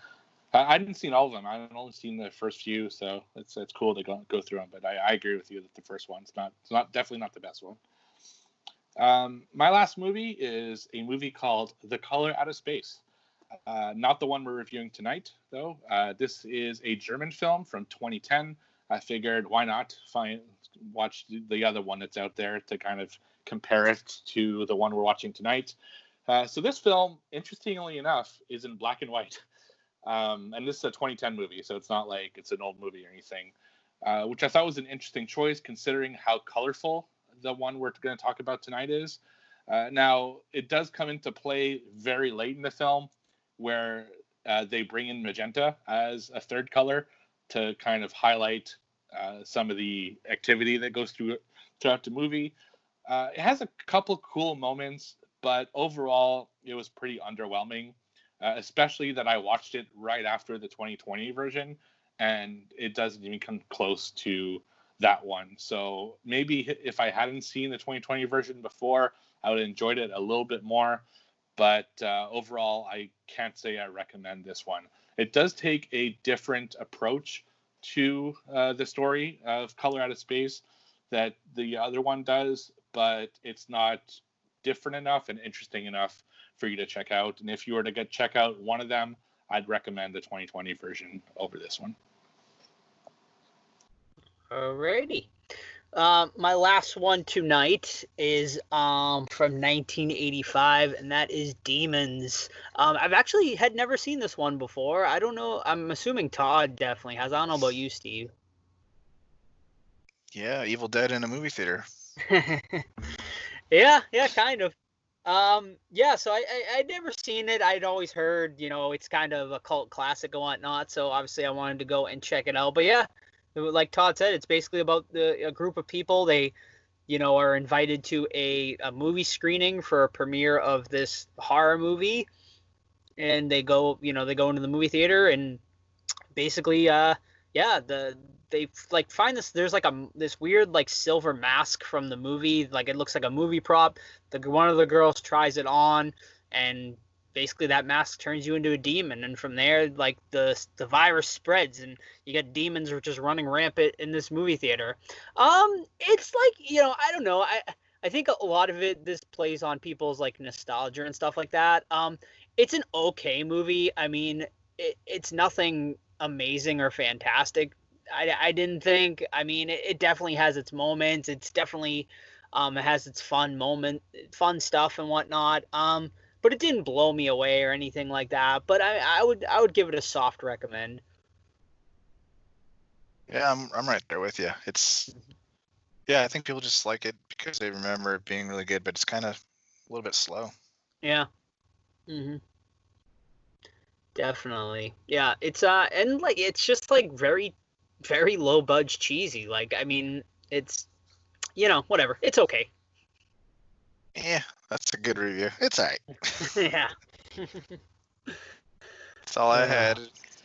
I, didn't see all of them. I've only seen the first few, so it's it's cool to go go through them. But I, I agree with you that the first one's not it's not definitely not the best one. Um, my last movie is a movie called The Color Out of Space. Uh, not the one we're reviewing tonight, though. Uh, this is a German film from 2010. I figured why not find watch the other one that's out there to kind of compare it to the one we're watching tonight. Uh, so this film, interestingly enough, is in black and white. Um, and this is a 2010 movie, so it's not like it's an old movie or anything, uh, which I thought was an interesting choice considering how colorful the one we're going to talk about tonight is. Uh, now, it does come into play very late in the film where uh, they bring in magenta as a third color to kind of highlight uh, some of the activity that goes through throughout the movie. Uh, it has a couple cool moments, but overall, it was pretty underwhelming uh, especially that I watched it right after the 2020 version, and it doesn't even come close to that one. So maybe if I hadn't seen the 2020 version before, I would have enjoyed it a little bit more. But uh, overall, I can't say I recommend this one. It does take a different approach to uh, the story of Color Out of Space that the other one does, but it's not different enough and interesting enough for you to check out. And if you were to get check out one of them, I'd recommend the 2020 version over this one. Alrighty. Uh, my last one tonight is um, from 1985, and that is Demons. Um, I've actually had never seen this one before. I don't know. I'm assuming Todd definitely has. I don't know about you, Steve. Yeah, Evil Dead in a movie theater. yeah, yeah, kind of. Um, yeah, so I, I I'd never seen it. I'd always heard, you know, it's kind of a cult classic and whatnot. So obviously, I wanted to go and check it out. But yeah, like Todd said, it's basically about the a group of people. They, you know, are invited to a, a movie screening for a premiere of this horror movie, and they go, you know, they go into the movie theater and basically, uh, yeah, the they like find this there's like a this weird like silver mask from the movie. Like it looks like a movie prop. The one of the girls tries it on and basically that mask turns you into a demon and from there like the the virus spreads and you get demons are just running rampant in this movie theater um it's like you know i don't know i I think a lot of it this plays on people's like nostalgia and stuff like that. Um, it's an okay movie. I mean, it, it's nothing amazing or fantastic. I, I didn't think. I mean, it, it definitely has its moments. It's definitely um, it has its fun moment, fun stuff and whatnot. Um, but it didn't blow me away or anything like that. But I, I would I would give it a soft recommend. Yeah, I'm I'm right there with you. It's yeah, I think people just like it because they remember it being really good, but it's kind of a little bit slow. Yeah. Mhm. Definitely. Yeah, it's uh and like it's just like very very low budge cheesy. Like I mean, it's you know, whatever. It's okay. Yeah, that's a good review. It's alright. yeah. That's all I had.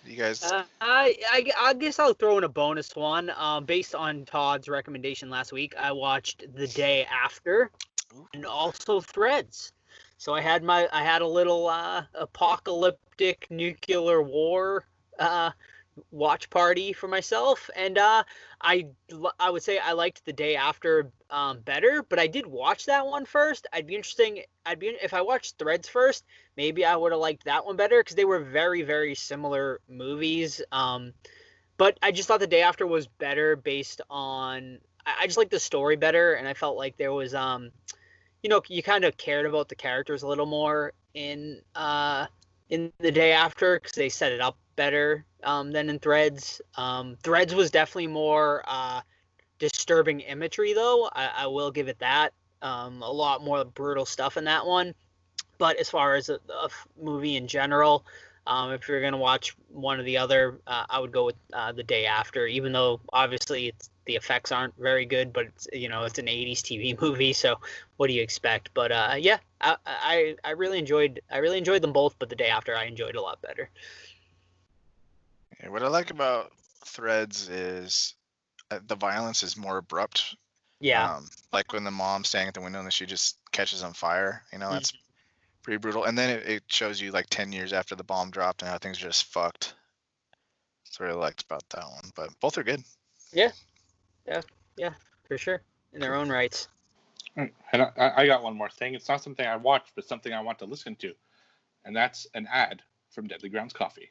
You guys, Uh, I, I I guess I'll throw in a bonus one. Um, based on Todd's recommendation last week, I watched The Day After, Ooh. and also Threads. So I had my I had a little uh, apocalyptic nuclear war uh, watch party for myself, and uh, i i would say I liked The Day After um, better, but I did watch that one first. I'd be interesting. I'd be if I watched Threads first maybe I would have liked that one better because they were very, very similar movies. Um, but I just thought the day after was better based on I, I just like the story better, and I felt like there was um, you know, you kind of cared about the characters a little more in uh in the day after because they set it up better um than in Threads. Um, Threads was definitely more uh disturbing imagery though. I, I will give it that. Um, a lot more brutal stuff in that one but as far as a movie in general, um, if you're gonna watch one or the other, uh, I would go with uh, the day after. Even though obviously the effects aren't very good, but it's, you know it's an '80s TV movie, so what do you expect? But uh, yeah, I, I I really enjoyed I really enjoyed them both, but the day after I enjoyed a lot better. Yeah, what I like about Threads is uh, the violence is more abrupt. Yeah, Um, like when the mom's standing at the window and then she just catches on fire. You know, that's pretty brutal. And then it, it shows you like 10 years after the bomb dropped and how things are just fucked. That's what I liked about that one. But both are good. Yeah. Yeah. Yeah. For sure in their own rights. And I, I got one more thing. It's not something I watched, but something I want to listen to, and that's an ad from Deadly Grounds Coffee.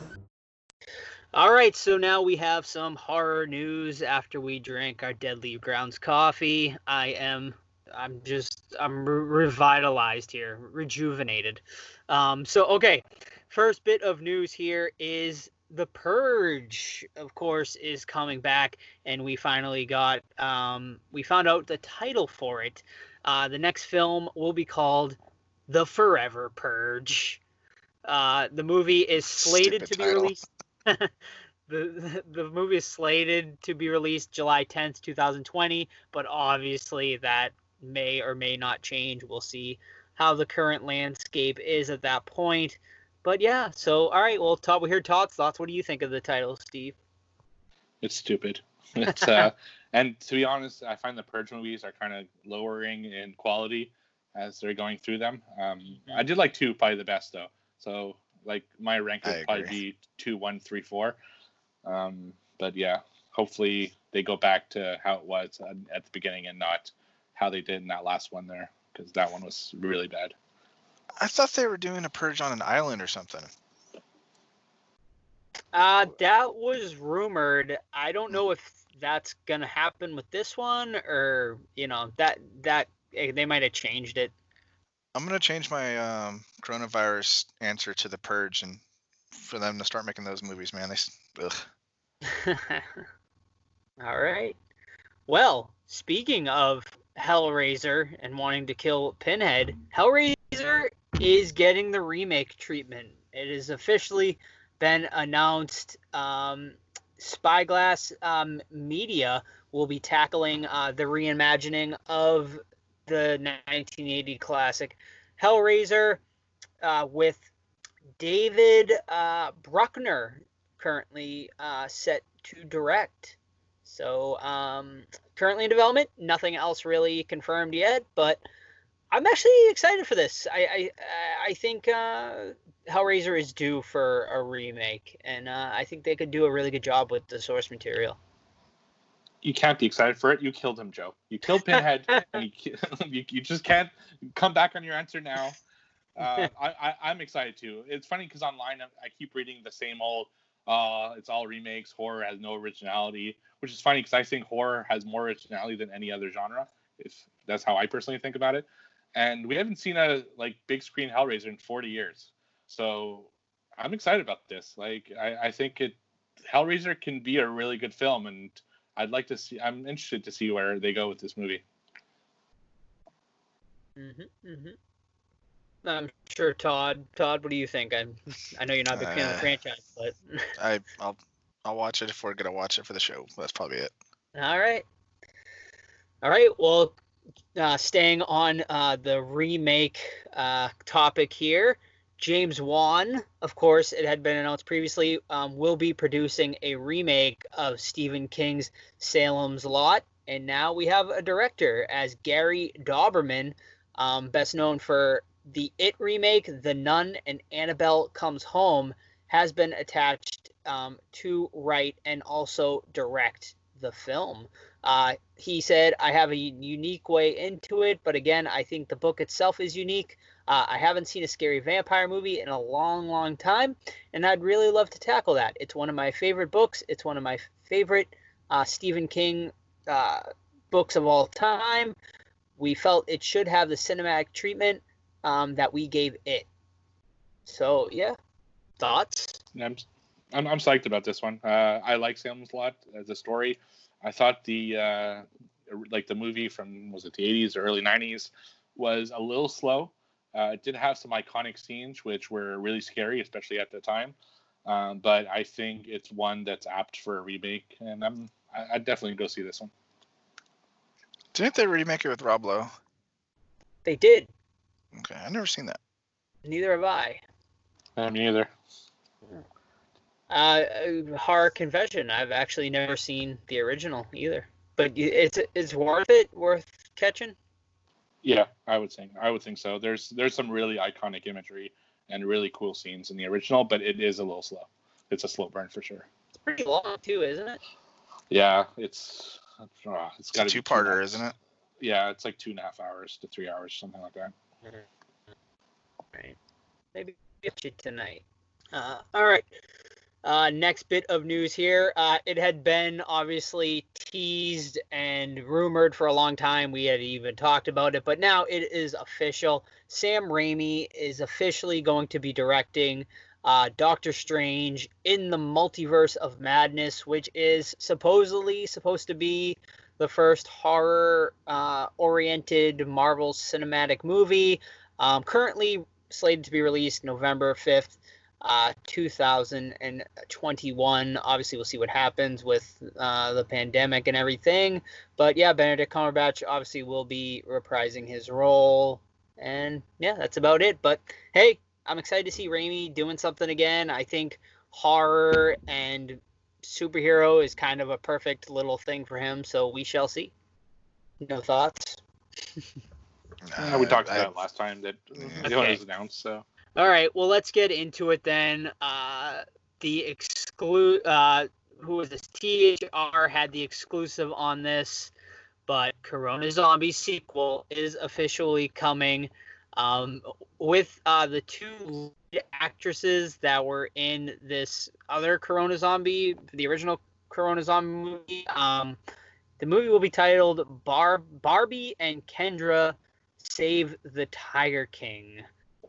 All right, so now we have some horror news after we drank our Deadly Grounds coffee. I am, I'm just, I'm re- revitalized here, rejuvenated. Um, so, okay, first bit of news here is The Purge, of course, is coming back, and we finally got, um, we found out the title for it. Uh, the next film will be called The Forever Purge. Uh, the movie is slated Stupid to be title. released. the the movie is slated to be released July 10th, 2020, but obviously that may or may not change. We'll see how the current landscape is at that point. But yeah, so all right, well, Todd, we hear Todd's thoughts. What do you think of the title, Steve? It's stupid. It's uh, and to be honest, I find the Purge movies are kind of lowering in quality as they're going through them. Um, I did like two, probably the best though. So like my rank I would probably agree. be two, one, three, four. Um, but yeah, hopefully they go back to how it was at- at the beginning and not how they did in that last one there because that one was really bad. I thought they were doing a purge on an island or something. Uh, that was rumored. I don't know if that's gonna happen with this one or you know that that eh, they might have changed it. I'm gonna change my um, coronavirus answer to the purge and for them to start making those movies, man. They, ugh. All right. Well, speaking of Hellraiser and wanting to kill Pinhead, Hellraiser is getting the remake treatment. It has officially been announced. Um, Spyglass um, Media will be tackling uh, the reimagining of the 1980 classic Hellraiser uh, with David uh, Bruckner currently uh, set to direct. So um, currently in development, nothing else really confirmed yet, but I'm actually excited for this. I I, I think uh, Hellraiser is due for a remake, and uh, I think they could do a really good job with the source material. You can't be excited for it. You killed him, Joe. You killed Pinhead, and you, you, you just can't come back on your answer now. Uh, I, I am excited too. It's funny because online I keep reading the same old. Uh, it's all remakes. Horror has no originality, which is funny because I think horror has more originality than any other genre. If that's how I personally think about it and we haven't seen a like big screen Hellraiser in 40 years. So I'm excited about this. Like I, I think it Hellraiser can be a really good film, and I'd like to see. I'm interested to see where they go with this movie. Mhm. Mhm. I'm sure Todd. Todd, what do you think? I'm. I know you're not a big fan of the Uh, franchise, but I I'll I'll watch it if we're gonna watch it for the show. That's probably it. all right. All right. Well, uh, staying on uh, the remake uh, topic here, James Wan, of course, it had been announced previously, um, will be producing a remake of Stephen King's Salem's Lot. And now we have a director as Gary Dauberman, um, best known for the It remake, The Nun, and Annabelle Comes Home, has been attached um, to write and also direct the film. Uh, he said, I have a unique way into it, but again, I think the book itself is unique. Uh, I haven't seen a scary vampire movie in a long, long time, and I'd really love to tackle that. It's one of my favorite books. It's one of my favorite uh, Stephen King uh, books of all time. We felt it should have the cinematic treatment um, that we gave it. So, yeah, thoughts? I'm, I'm, I'm psyched about this one. Uh, I like Salem's Lot as a story. I thought the uh, like the movie from was it the 80s or early 90s was a little slow. Uh, it did have some iconic scenes which were really scary, especially at the time. Um, but I think it's one that's apt for a remake, and I'm I, I'd definitely go see this one. Didn't they remake it with Rob Lowe? They did. Okay, I've never seen that. Neither have I. Uh, me either. Uh, horror confession. I've actually never seen the original either, but it's it's worth it, worth catching. Yeah, I would think I would think so. There's there's some really iconic imagery and really cool scenes in the original, but it is a little slow. It's a slow burn for sure. It's pretty long too, isn't it? Yeah, it's uh, it's It's a got to two-parter, isn't it? Yeah, it's like two and a half hours to three hours, something like that. Right. Maybe get you tonight. Uh, all right. Uh, next bit of news here. Uh, it had been obviously teased and rumored for a long time. We had even talked about it, but now it is official. Sam Raimi is officially going to be directing uh, Doctor Strange in the Multiverse of Madness, which is supposedly supposed to be the first horror uh, oriented Marvel cinematic movie. Um, currently slated to be released November 5th, uh, 2021. Obviously, we'll see what happens with uh, the pandemic and everything. But yeah, Benedict Cumberbatch obviously will be reprising his role. And yeah, that's about it. But hey, I'm excited to see Raimi doing something again. I think horror and superhero is kind of a perfect little thing for him. So we shall see. No thoughts? Yeah, we talked I- about it last time that Yeah. the one was announced. So All right, well, let's get into it then. Uh, the exclude, uh, who was this? THR had the exclusive on this, but Corona Zombie sequel is officially coming. Um, with uh, the two actresses that were in this other Corona Zombie, the original Corona Zombie movie. Um, the movie will be titled Bar- Barbie and Kendra Save the Tiger King.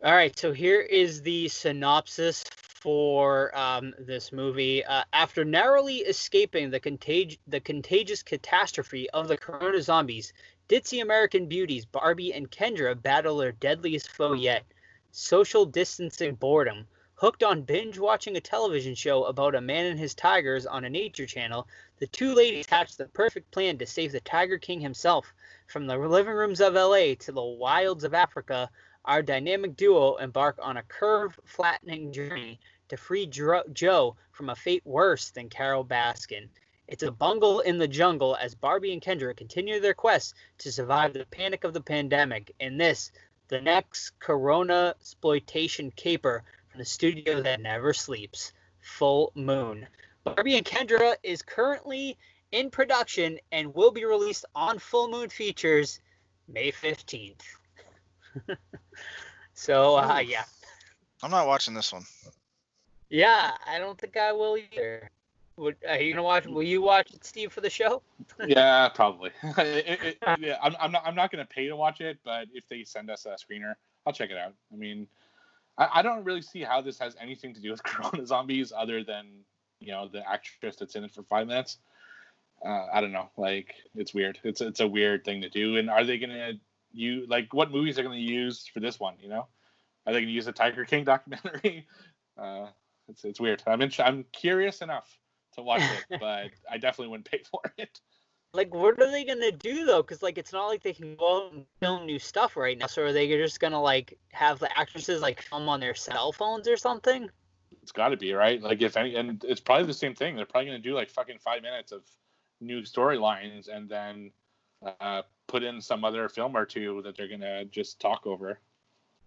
All right, so here is the synopsis for um, this movie. Uh, after narrowly escaping the, contag- the contagious catastrophe of the corona zombies, ditzy American beauties Barbie and Kendra battle their deadliest foe yet social distancing boredom. Hooked on binge watching a television show about a man and his tigers on a nature channel, the two ladies hatched the perfect plan to save the Tiger King himself. From the living rooms of LA to the wilds of Africa, our dynamic duo embark on a curve flattening journey to free Dro- Joe from a fate worse than Carole Baskin. It's a bungle in the jungle as Barbie and Kendra continue their quest to survive the panic of the pandemic. In this, the next Corona exploitation caper from the studio that never sleeps, Full Moon. Barbie and Kendra is currently in production and will be released on Full Moon Features May 15th. so, uh, yeah. I'm not watching this one. Yeah, I don't think I will either. Would, are you gonna watch? Will you watch it, Steve, for the show? yeah, probably. it, it, yeah, I'm, I'm not. I'm not gonna pay to watch it, but if they send us a screener, I'll check it out. I mean, I, I don't really see how this has anything to do with Corona zombies other than you know the actress that's in it for five minutes. Uh, I don't know. Like it's weird. It's it's a weird thing to do. And are they gonna you like what movies are gonna use for this one? You know, are they gonna use a Tiger King documentary? Uh, it's it's weird. I'm in, I'm curious enough to watch it, but I definitely wouldn't pay for it. Like, what are they gonna do though? Because like, it's not like they can go out and film new stuff right now. So are they just gonna like have the actresses like film on their cell phones or something? It's got to be right. Like if any, and it's probably the same thing. They're probably gonna do like fucking five minutes of new storylines and then uh, put in some other film or two that they're gonna just talk over.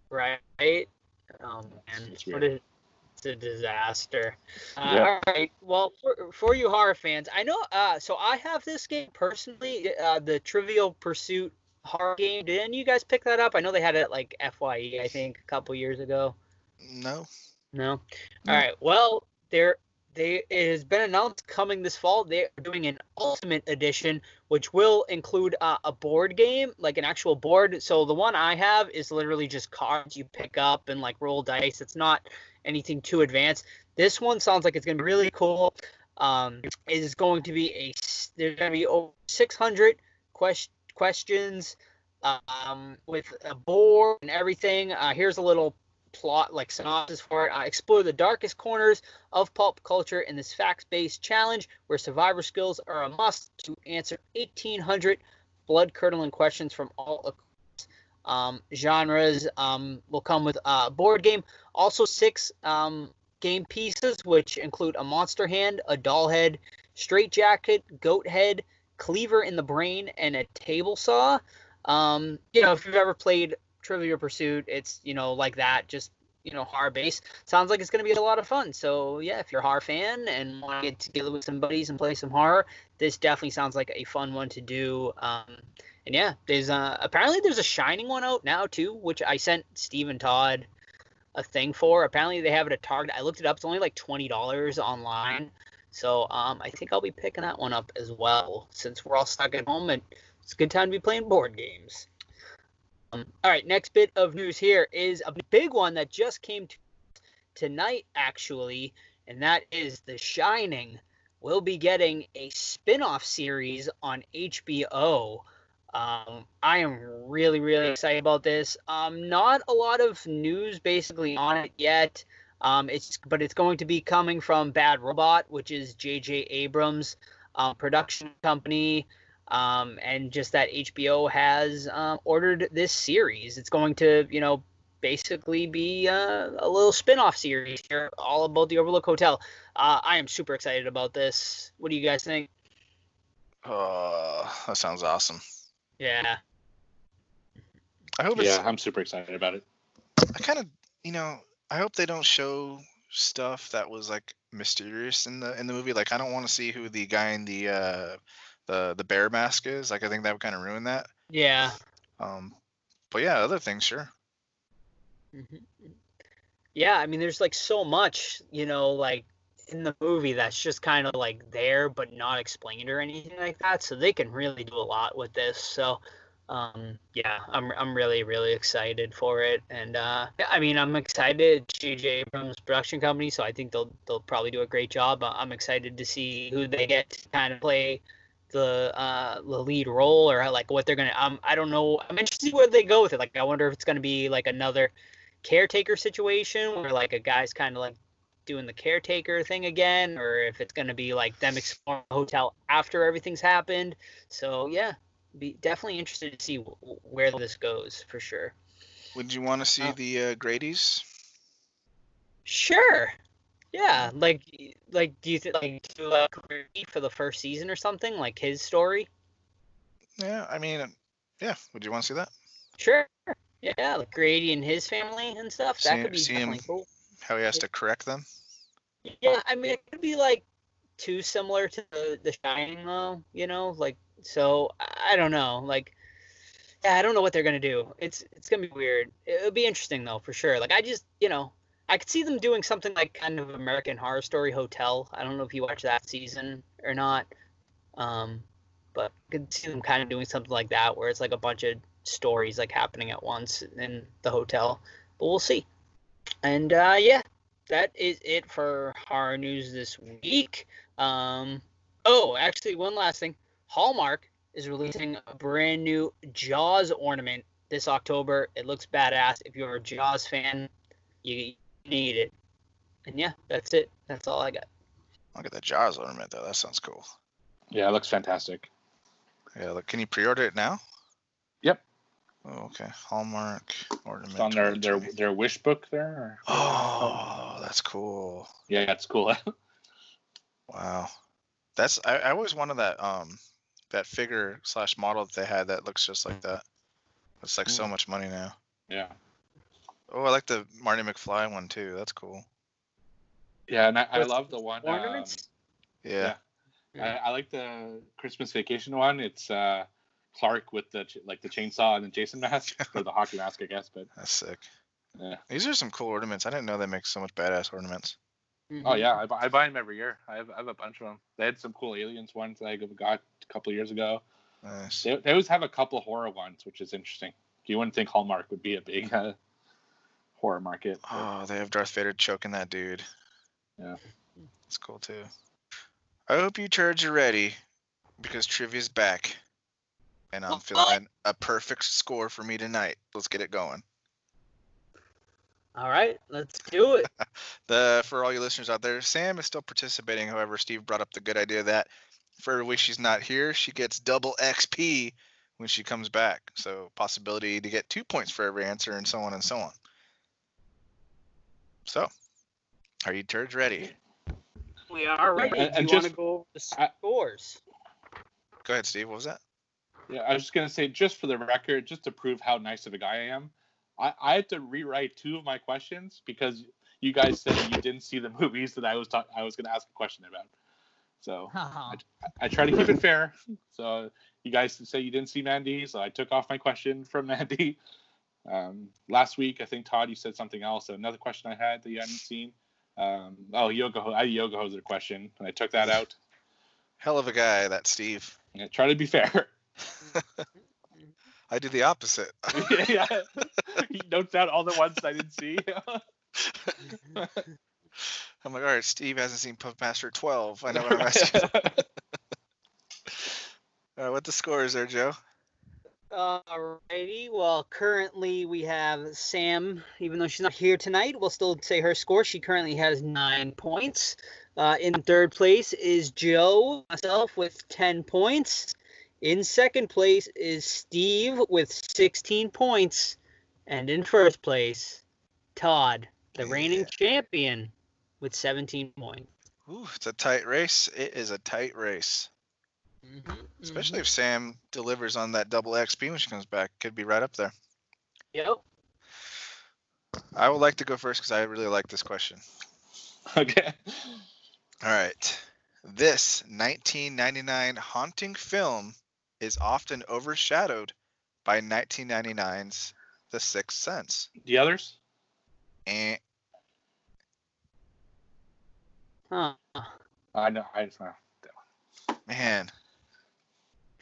Right. Um, and It's what weird. is it's a disaster. Uh, Yeah. All right. Well, for, for you horror fans, I know. Uh, so I have this game personally, uh, the Trivial Pursuit horror game. Did any of you guys pick that up? I know they had it like FYE, I think, a couple years ago. No. No. No. All right. Well, there they it has been announced coming this fall. They're doing an ultimate edition, which will include uh, a board game, like an actual board. So the one I have is literally just cards you pick up and like roll dice. It's not anything too advanced. This one sounds like it's gonna be really cool. Um, it is going to be a there's gonna be over 600 quest- questions um, with a board and everything. Uh, here's a little plot like synopsis for it. I explore the darkest corners of pulp culture in this facts-based challenge where survivor skills are a must to answer 1,800 blood-curdling questions from all um, genres. Um, will come with a board game, also six um, game pieces, which include a monster hand, a doll head, straight jacket, goat head, cleaver in the brain, and a table saw. Um, you know, if you've ever played Trivial Pursuit, it's you know like that, just you know horror based. Sounds like it's going to be a lot of fun. So yeah, if you're a horror fan and want to get together with some buddies and play some horror, this definitely sounds like a fun one to do. Um, and yeah, there's uh, apparently there's a Shining one out now too, which I sent Steve and Todd a thing for. Apparently they have it at Target. I looked it up. It's only like twenty dollars online. So um, I think I'll be picking that one up as well, since we're all stuck at home and it's a good time to be playing board games. All right, next bit of news here is a big one that just came to tonight, actually, and that is The Shining will be getting a spin off series on HBO. Um, I am really, really excited about this. Um, not a lot of news basically on it yet. Um, it's but it's going to be coming from Bad Robot, which is J.J. Abrams' um, production company, um, and just that HBO has um, ordered this series. It's going to, you know, basically be uh, a little spin-off series here, all about the Overlook Hotel. Uh, I am super excited about this. What do you guys think? Uh, that sounds awesome. Yeah. I hope it's. Yeah, I'm super excited about it. I kind of, you know, I hope they don't show stuff that was like mysterious in the in the movie. Like, I don't want to see who the guy in the uh the the bear mask is. Like, I think that would kind of ruin that. Yeah. Um, but yeah, other things, sure. Mhm. Yeah, I mean, there's like so much, you know, like in the movie that's just kind of like there but not explained or anything like that. So they can really do a lot with this. So, um, yeah, I'm I'm really really excited for it. And uh, I mean, I'm excited. J.J. Abrams production company, so I think they'll they'll probably do a great job. I'm excited to see who they get to kind of play the uh the lead role or like what they're gonna um I don't know I'm interested to see where they go with it like I wonder if it's gonna be like another caretaker situation where like a guy's kind of like doing the caretaker thing again, or if it's to be like them exploring the hotel after everything's happened. So yeah, be definitely interested to see w- where this goes for sure. Would you want to see Uh, the uh, Grady's? Sure. Yeah, like like do you think like do like Rudy for the first season or something like his story? Yeah, I mean, uh, yeah. Would you want to see that? Sure. Yeah, like Grady and his family and stuff. That See- could be see him- cool. How he has to correct them? Yeah, I mean, it could be like too similar to the, the Shining, though. You know, like so. I I don't know. Like, yeah, I don't know what they're gonna do. It's it's gonna be weird. It'll be interesting though, for sure. Like, I just you know, I could see them doing something like kind of American Horror Story Hotel. I don't know if you watched that season or not. Um, but I could see them kind of doing something like that, where it's like a bunch of stories like happening at once in the hotel. But we'll see. And uh, yeah, that is it for horror news this week. Um, oh, actually, one last thing. Hallmark is releasing a brand new Jaws ornament this October. It looks badass. If you're a Jaws fan, you need it. And yeah, that's it. That's all I got. Look at that Jaws ornament though. That sounds cool. Yeah, it looks fantastic. Yeah, look, can you pre-order it now? Yep. Oh, okay. Hallmark ornament. It's on their their their wish book there. or- Oh, that's cool. Yeah, that's cool. Wow. That's I, I always wanted that um that figure slash model that they had that looks just like that. It's like so much money now. yeah. Oh, I like the Marty McFly one too. That's cool. Yeah, and I, I love the one. um, Ornaments? Yeah. I, I like the Christmas Vacation one. It's uh, Clark with the ch- like the chainsaw and the Jason mask or the hockey mask, I guess. But That's sick. Yeah. These are some cool ornaments. I didn't know they make so much badass ornaments. Mhm. oh yeah, I, I buy them every year. I have, I have a bunch of them. They had some cool aliens ones that I got a couple years ago. Nice. They, they always have a couple horror ones, which is interesting. You wouldn't think Hallmark would be a big uh, horror market. but- Oh, they have Darth Vader choking that dude. Yeah. It's cool too. I hope you turds are ready because trivia's back. And I'm feeling a perfect score for me tonight. Let's get it going. All right, let's do it. The for all you listeners out there, Sam is still participating. However, Steve brought up the good idea that for every week she's not here, she gets double XP when she comes back. So possibility to get two points for every answer, and so on and so on. So, are you turds ready? We are ready. And- Do you want to go over the I- scores? Go ahead, Steve. What was that? Yeah, I was just gonna say, just for the record, just to prove how nice of a guy I am, I, I had to rewrite two of my questions because you guys said you didn't see the movies that I was ta- I was gonna ask a question about. So I try to keep it fair. So you guys say you didn't see Mandy, so I took off my question from Mandy. Um, last week, I think Todd, you said something else. Another question I had that you hadn't seen. Um, oh, yoga. Ho- I had a question, and I took that out. Hell of a guy, that Steve. Yeah, try to be fair. I do the opposite. yeah, he notes out all the ones I didn't see. I'm like, all right, Steve hasn't seen Puffmaster 12. I know what I'm asking. all right, what the score is there, Joe? Alrighty. Well, currently we have Sam. Even though she's not here tonight, we'll still say her score. She currently has nine points. Uh, in third place is Joe, myself with ten points. In second place is Steve with sixteen points, and in first place, Todd, the reigning Yeah. champion, with seventeen points. Ooh, it's a tight race. It is a tight race. Mm-hmm, Especially mm-hmm. if Sam delivers on that double XP when she comes back. Could be right up there. Yep. I would like to go first because I really like this question. okay. All right. This 1999 haunting film is often overshadowed by 1999's The Sixth Sense. The others? And Huh. I know. I just know. That one. Man,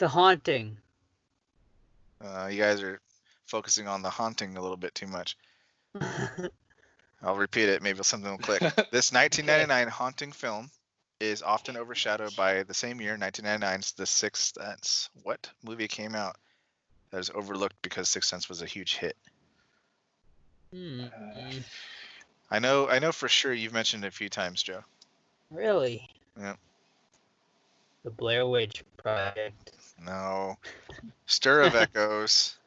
The haunting. uh, you guys are focusing on the haunting a little bit too much. I'll repeat it. Maybe something will click. This 1999 haunting film is often overshadowed by the same year, 1999's The Sixth Sense. What movie came out that is overlooked because Sixth Sense was a huge hit? Hmm. Uh, I know. I know for sure you've mentioned it a few times, Joe. Really? Yeah. The Blair Witch Project. No. Stir of Echoes.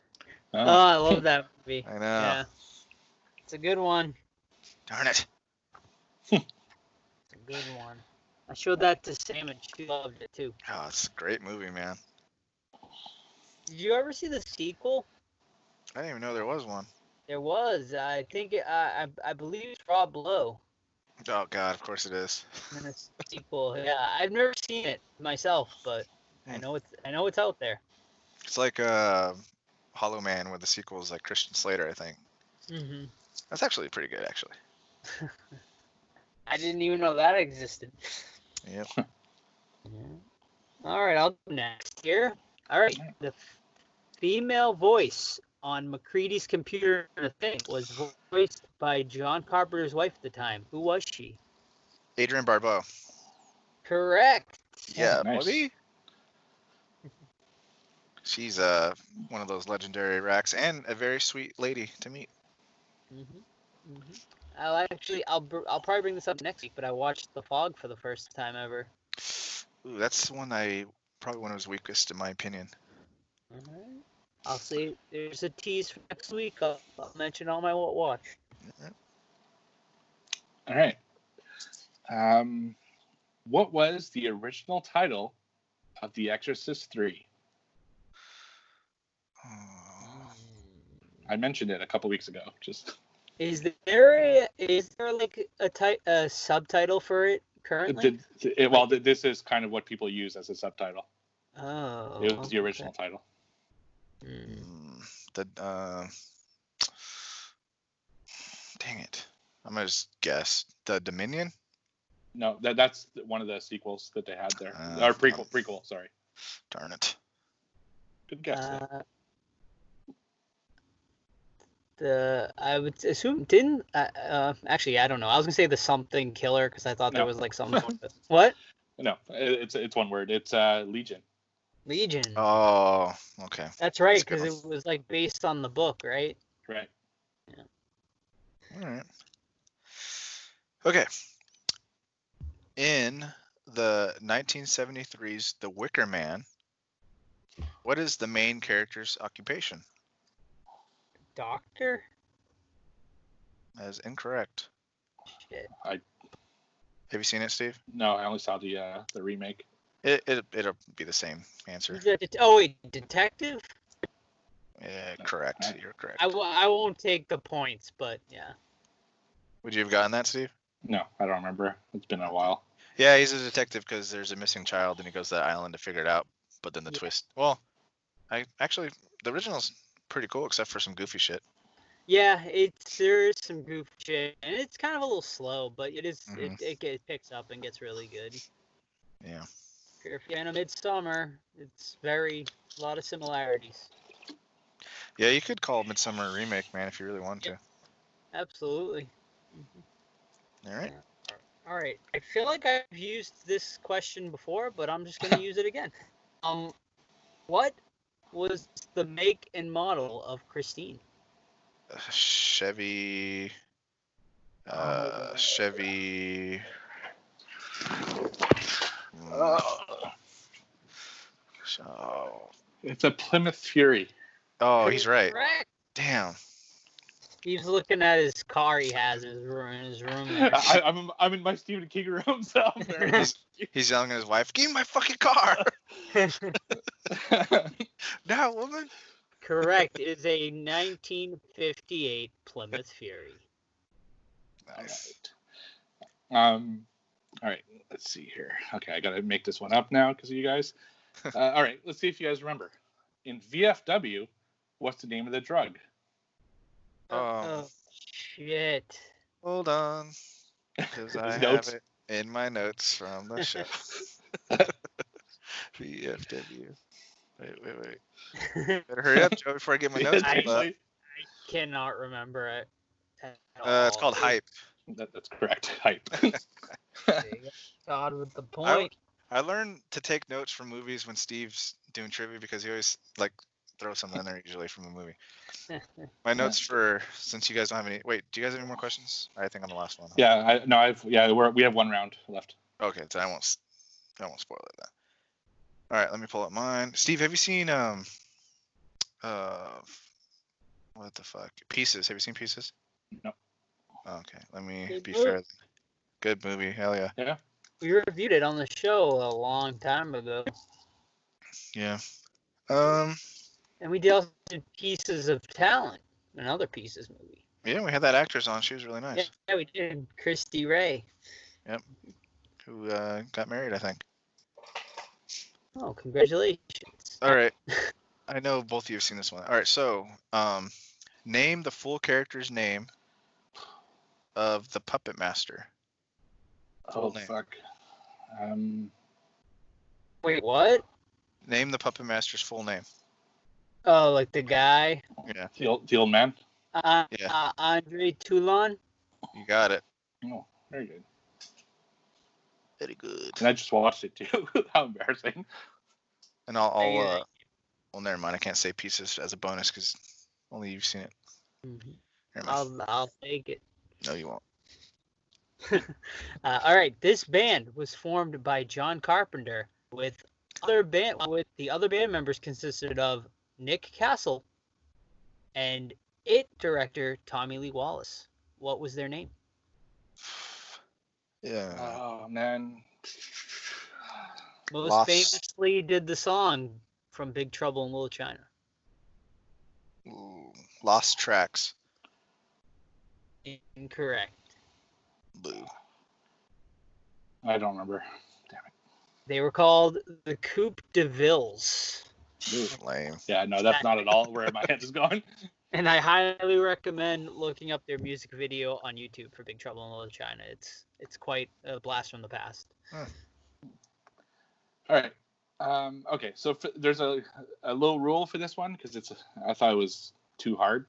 Oh, oh, I love that movie. I know. Yeah. It's a good one. Darn it. It's a good one. I showed that to Sam and she loved it too. Oh, it's a great movie, man. Did you ever see the sequel? I didn't even know there was one. There was. I think it, I, I I believe it's Rob Lowe Oh God, of course it is. in the sequel. Yeah, I've never seen it myself, but I Hmm. know it's I know it's out there. It's like uh, Hollow Man, where the sequel is like Christian Slater, I think. hmm That's actually pretty good, actually. I didn't even know that existed. Yep. Yeah. All right, I'll go next here. All right, the female voice on MacReady's computer thing was voiced by John Carpenter's wife at the time. Who was she? Adrienne Barbeau. Correct. Yeah, nice. Buddy. She's uh one of those legendary racks and a very sweet lady to meet. hmm hmm I'll actually, I'll, br- I'll probably bring this up next week, but I watched The Fog for the first time ever. Ooh, that's one I probably one of his weakest in my opinion. Alright. I'll see. there's a tease for next week. I'll, I'll mention all my what watch. all right. Um, what was the original title of The Exorcist Three? I mentioned it a couple weeks ago. Just Is there a, is there like a ti- a subtitle for it currently? Did- it- well, this is kind of what people use as a subtitle. oh, It was the okay. original title. Mm. the uh, dang it. I'm gonna just guess the Dominion. No, that that's one of the sequels that they had there. Uh, or prequel, prequel. Sorry. Darn it. Good guess. Uh, the I would assume didn't uh, uh actually I don't know I was gonna say the something killer because I thought there was like some sort of- what no, it's it's one word. It's uh, Legion. Legion Oh, okay. that's right that's a good because it was like based on the book right Right. All right. Okay. In the 1973's The Wicker Man, what is the main character's occupation? Doctor That is incorrect. shit I Have you seen it, Steve? No, I only saw the uh, the remake. It, it it'll be the same answer. Is it det- oh wait detective Yeah, correct. Right. You're correct. I, w- I won't take the points but yeah Would you have gotten that, Steve? No, I don't remember. It's been a while. Yeah, he's a detective because there's a missing child and he goes to that island to figure it out. But then the Yeah. twist. Well, I actually the original's pretty cool except for some goofy shit. yeah it's there is some goofy shit and it's kind of a little slow but it is Mhm. it, it, it picks up and gets really good Yeah. if you're in a midsummer it's very a lot of similarities Yeah, you could call Midsummer a remake, man, if you really want to. absolutely All right. All right. I feel like I've used this question before, but I'm just going to use it again. Um, what was the make and model of Christine? Uh, Chevy. Uh, Chevy. Mm, Oh, It's a Plymouth Fury. oh, he's right. Correct. Damn. He's looking at his car he has in his room. In his room there. I, I'm in- I'm in my Stephen King room, so He's, he's yelling at his wife, "Give me my fucking car now, woman." Correct. It is a 1958 Plymouth Fury. Nice. Um, all right, let's see here. Okay, I gotta make this one up now because of you guys. Uh, all right, let's see if you guys remember. In VFW, what's the name of the drug? Um, oh shit. Hold on, because I His have it in my notes from the show. VFW. Wait, wait, wait. Better hurry up, Joe, before I get my notes. I- pulled up. Cannot remember it. Uh, it's called Hype. That, that's correct. Hype. God with the I- point. I learned to take notes from movies when Steve's doing trivia because he always like throw something in there usually from a movie. My notes for since you guys don't have any. Wait, do you guys have any more questions? I think I'm the last one. Yeah, I, no, I've yeah, we're, we have one round left. Okay, so I won't. I won't spoil it then. All right, let me pull up mine. Steve, have you seen um, uh, what the fuck? Pieces. Have you seen Pieces? No. Okay, let me Good be movie. fair. Good movie. Hell yeah. Yeah. We reviewed it on the show a long time ago, Yeah. Um. and we dealt did Pieces of Talent, another Pieces movie. Yeah, we had that actress on. She was really nice. Yeah, we did. Christy Ray. Yep. Who uh, got married, I think. Oh, congratulations. All right. I know both of you have seen this one. All right, so um, name the full character's name of the puppet master. Oh Full name. fuck. Um, Wait, what? Name the puppet master's full name. Oh, like the guy, Yeah, the old, the old man. uh, Yeah. uh, Andre Toulon. you got it. Oh, very good. Very good. And I just watched it too. How embarrassing. And I'll, I'll uh, well, never mind. I can't say pieces as a bonus because only you've seen it. Mhm. I'll I'll take it. No, you won't. Uh, all right, this band was formed by John Carpenter with other band with the other band members consisted of Nick Castle and it director Tommy Lee Wallace. What was their name? Yeah. Oh man. Most Lost. famously did the song from Big Trouble in Little China. Ooh, lost tracks. Incorrect. Boo. I don't remember. Damn it. They were called the Coupe de Villes. Ooh. Lame. Yeah, no, that's not at all where my head is going. And I highly recommend looking up their music video on YouTube for Big Trouble in Little China. It's it's quite a blast from the past. All right. Um, okay, so f there's a, a little rule for this one because it's I thought it was too hard.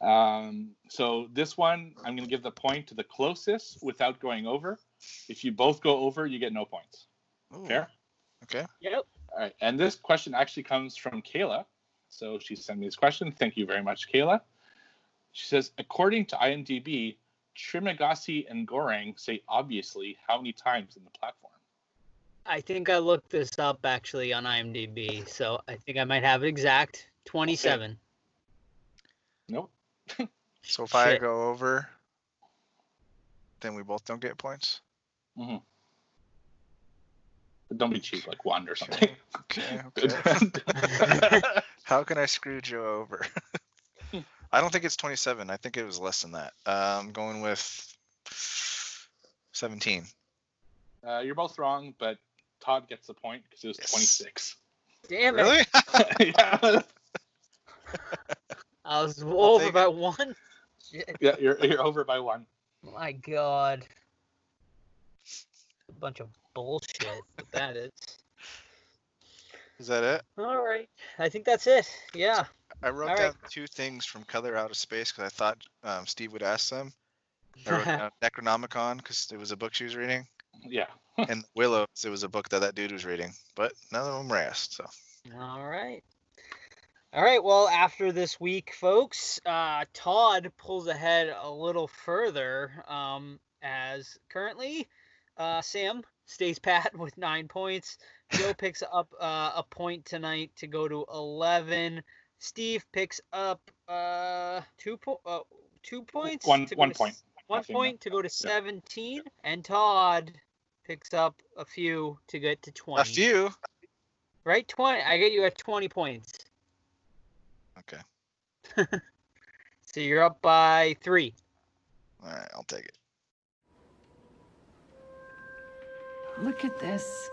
Um, so this one I'm going to give the point to the closest without going over. If you both go over, you get no points. Ooh, Fair. Okay. Yep. All right, and this question actually comes from Kayla. So she sent me this question. Thank you very much, Kayla. She says, according to IMDb, Trimagasi and Goreng say obviously how many times in the platform? I think I looked this up actually on IMDb, so I think I might have it exact. 27. Nope. So if I go over, then we both don't get points. hmm But don't be cheap, like one or something. Okay. Okay. How can I screw Joe over? I don't think it's 27. I think it was less than that. Uh, I'm going with 17. uh, you're both wrong, but Todd gets the point because it was Yes. 26. Damn it. Really? yeah. I was over take by one. Shit. yeah, you're, you're over by one. My god. A bunch of bullshit. what that is. Is that it? All right. I think that's it. Yeah. I wrote All down right. two things from Color Out of Space because I thought um, Steve would ask them. I wrote down Necronomicon because it was a book she was reading, Yeah. and Willow 'cause it was a book that that dude was reading. But none of them were asked. So All right. All right. Well, after this week, folks, uh, Todd pulls ahead a little further um, as currently uh, Sam stays pat with nine points. Joe picks up uh, a point tonight to go to 11. Steve picks up uh, two, po- uh, two points. One- to one to point. s- One Nothing, point to go to 17. And Todd picks up a few to get to 20. a few. Right? 20. I get you at 20 points. Okay. So you're up by three. All right, I'll take it. Look at this.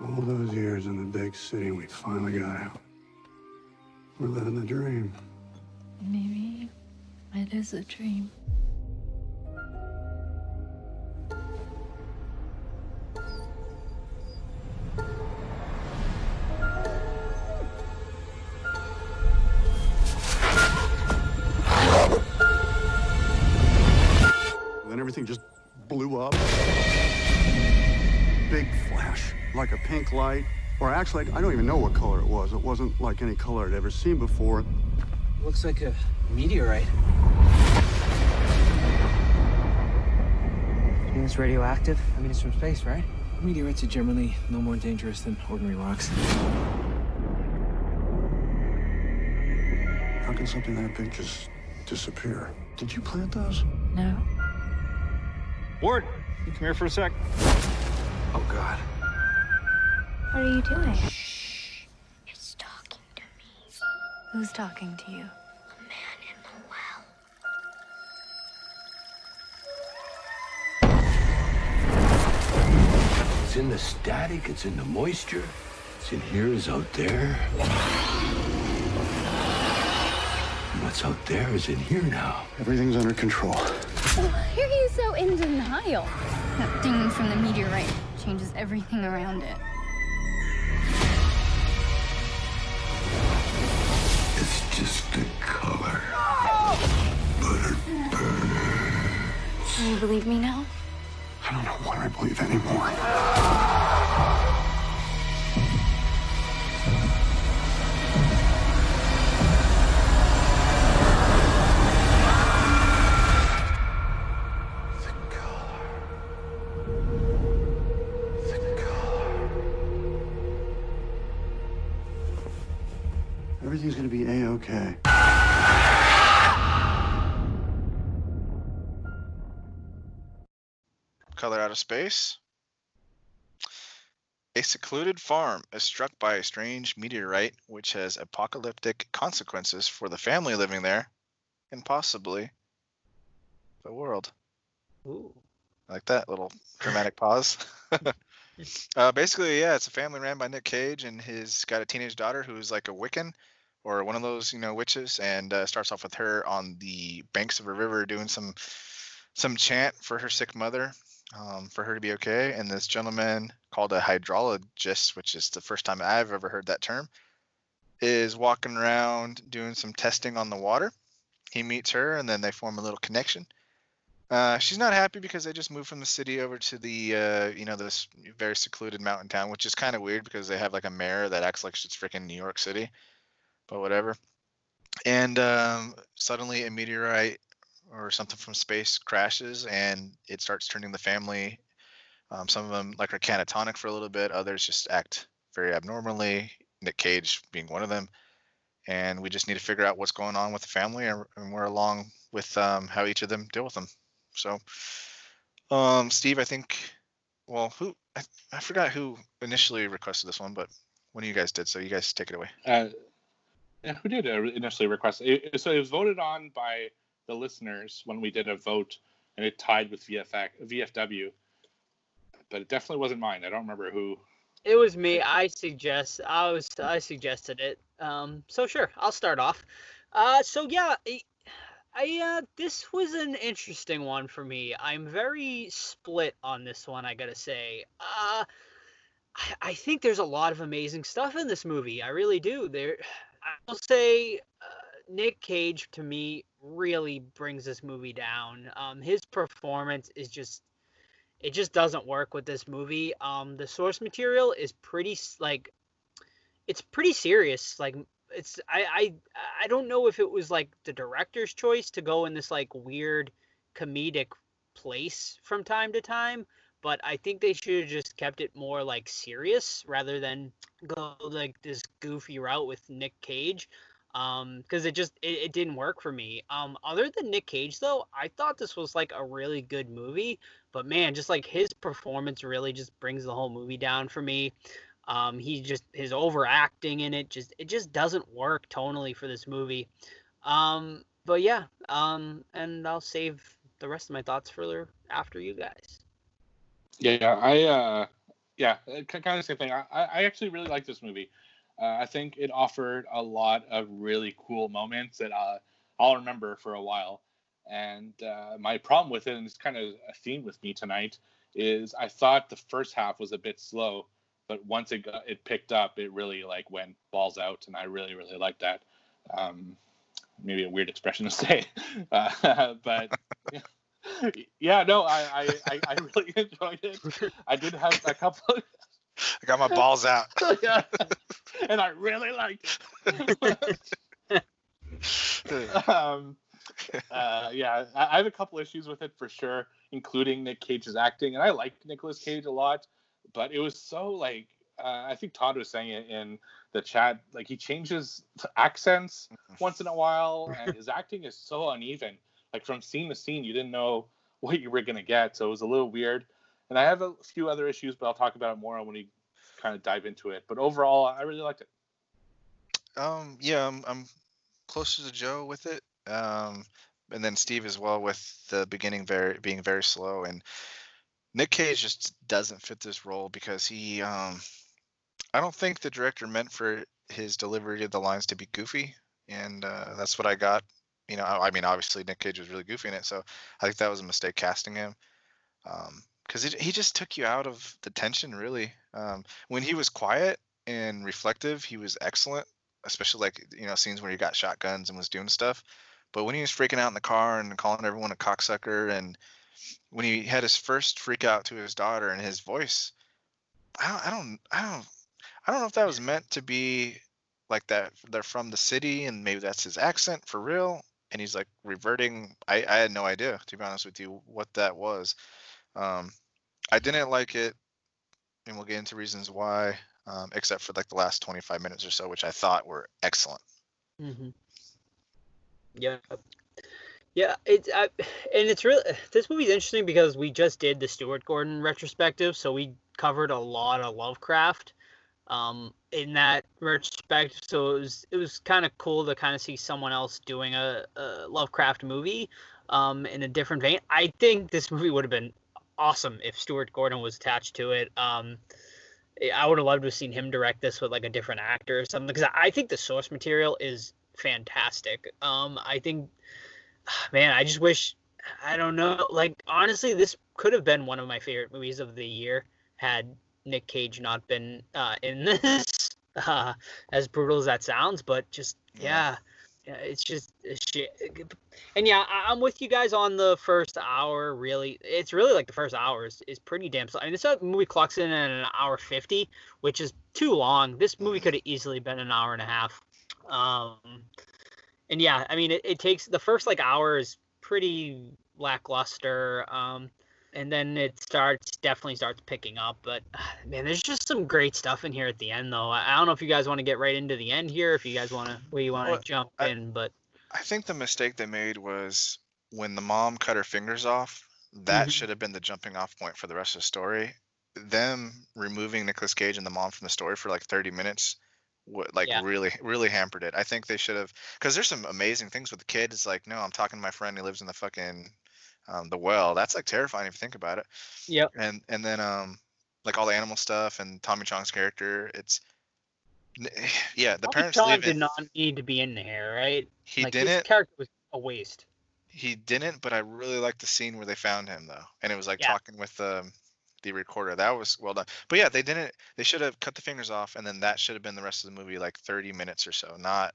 All those years in the big city, we finally got out. We're living the dream. Maybe it is a dream. Like a pink light, Or actually, I don't even know what color it was. It wasn't like any color I'd ever seen before. Looks like a meteorite. You mean it's radioactive? I mean, it's from space, right? Meteorites are generally no more dangerous than ordinary rocks. How can something that big just disappear? Did you plant those? No. Ward, you come here for a sec. Oh, God. What are you doing? Shh. It's talking to me. Who's talking to you? A man in the well. It's in the static, it's in the moisture. It's in here, is out there. And what's out there is in here now. Everything's under control. Why are you so in denial? That thing from the meteorite changes everything around it. It's just the color. But it burns. Do you believe me now? I don't know what I believe anymore. The color. The color. Everything's gonna be a-okay. Color out of space. A secluded farm is struck by a strange meteorite which has apocalyptic consequences for the family living there and possibly the world. Ooh. Like that little dramatic pause. uh, basically, yeah, it's a family ran by Nick Cage, and he's got a teenage daughter who's like a Wiccan or one of those, you know, witches, and uh, starts off with her on the banks of a river doing some some chant for her sick mother, um, for her to be okay. And this gentleman called a hydrologist, which is the first time I've ever heard that term, is walking around doing some testing on the water. He meets her, and then they form a little connection. Uh, she's not happy because they just moved from the city over to the, uh, you know, this very secluded mountain town, which is kind of weird because they have like a mayor that acts like it's freaking New York City, but whatever. And um, suddenly a meteorite or something from space crashes and it starts turning the family. Um, some of them like are catatonic for a little bit, others just act very abnormally. Nick Cage being one of them. And we just need to figure out what's going on with the family, and, and we're along with um, how each of them deal with them. So, um, Steve, I think, well, who I, I forgot who initially requested this one, but one of you guys did, so you guys take it away. Uh, who did uh, initially request it? So it was voted on by the listeners when we did a vote, and it tied with VFX, VFW. But it definitely wasn't mine. I don't remember who. It was me. I suggest. I was. I suggested it. Um. So sure, I'll start off. Uh. So yeah. I, I uh. This was an interesting one for me. I'm very split on this one. I gotta say. Uh. I, I think there's a lot of amazing stuff in this movie. I really do. There. I will say. Uh, Nick Cage to me really brings this movie down. Um, his performance is just it just doesn't work with this movie. Um, the source material is pretty like it's pretty serious. Like it's I I I don't know if it was like the director's choice to go in this like weird comedic place from time to time, but I think they should have just kept it more like serious rather than go like this goofy route with Nick Cage um because it just it, it didn't work for me. Um other than nick cage though i thought this was like a really good movie but man just like his performance really just brings the whole movie down for me. Um he just his overacting in it just it just doesn't work tonally for this movie. Um but yeah um and i'll save the rest of my thoughts for after you guys Yeah, I uh, yeah, kind of the same thing. I, I actually really like this movie. Uh, I think it offered a lot of really cool moments that uh, I'll remember for a while. And uh, my problem with it, and it's kind of a theme with me tonight, is I thought the first half was a bit slow, but once it got, it picked up, it really like went balls out, and I really really liked that. Um, maybe a weird expression to say, uh, but yeah, no, I, I, I, I really enjoyed it. I did have a couple. I got my balls out. yeah. and I really liked it. um, uh, yeah, I, I have a couple issues with it for sure, including Nick Cage's acting, and I like Nicolas Cage a lot, but it was so like uh, I think Todd was saying it in the chat, like he changes accents once in a while, and his acting is so uneven. Like from scene to scene, you didn't know what you were gonna get, so it was a little weird. And I have a few other issues, but I'll talk about it more when we kind of dive into it. But overall, I really liked it. Um, yeah, I'm, I'm closer to Joe with it. Um, and then Steve as well with the beginning very being very slow and Nick Cage just doesn't fit this role because he um I don't think the director meant for his delivery of the lines to be goofy and uh, that's what I got. You know, I, mean obviously Nick Cage was really goofy in it, so I think that was a mistake casting him. Um because he just took you out of the tension really. Um, when he was quiet and reflective, he was excellent, especially like you know scenes where he got shotguns and was doing stuff. But when he was freaking out in the car and calling everyone a cocksucker, and when he had his first freak out to his daughter and his voice, I don't, I don't, I don't, I don't know if that was meant to be like that. They're from the city, and maybe that's his accent for real. And he's like reverting. I, I had no idea, to be honest with you, what that was. Um, I didn't like it, and we'll get into reasons why. Um, except for like the last 25 minutes or so, which I thought were excellent. Mm-hmm. Yeah. Yeah, it's I, and it's really this movie's interesting because we just did the Stuart Gordon retrospective, so we covered a lot of Lovecraft um, in that respect. So it was it was kind of cool to kind of see someone else doing a, a Lovecraft movie um, in a different vein. I think this movie would have been awesome if Stuart Gordon was attached to it. Um, I would have loved to have seen him direct this with like a different actor or something because I think the source material is fantastic. Um, I think, man, I just wish, I don't know, like honestly, this could have been one of my favorite movies of the year had Nick Cage not been uh, in this. Uh, as brutal as that sounds, but just yeah, yeah it's just shit. And yeah, I, am with you guys on the first hour. Really, it's really like the first hour is, is pretty damn. I mean, this movie clocks in at an hour fifty, which is too long. This movie could have easily been an hour and a half. Um, and yeah, I mean, it, it takes the first like hour is pretty lackluster. Um, and then it starts definitely starts picking up. But man, there's just some great stuff in here at the end, though. I, don't know if you guys want to get right into the end here, if you guys want to, where you want to well, jump I, in, but I think the mistake they made was when the mom cut her fingers off. That mm-hmm. should have been the jumping off point for the rest of the story. Them removing Nicolas Cage and the mom from the story for like 30 minutes what like yeah. really really hampered it. I think they should have because there's some amazing things with the kid. It's like no, I'm talking to my friend who lives in the fucking um, the well. That's like terrifying if you think about it. Yep. And and then um like all the animal stuff and Tommy Chong's character. It's yeah, the Tommy parents Chong leaving, did not need to be in there, right? He like, didn't. His character was a waste. He didn't, but I really liked the scene where they found him though, and it was like yeah. talking with the um, the recorder. That was well done. But yeah, they didn't. They should have cut the fingers off, and then that should have been the rest of the movie, like 30 minutes or so, not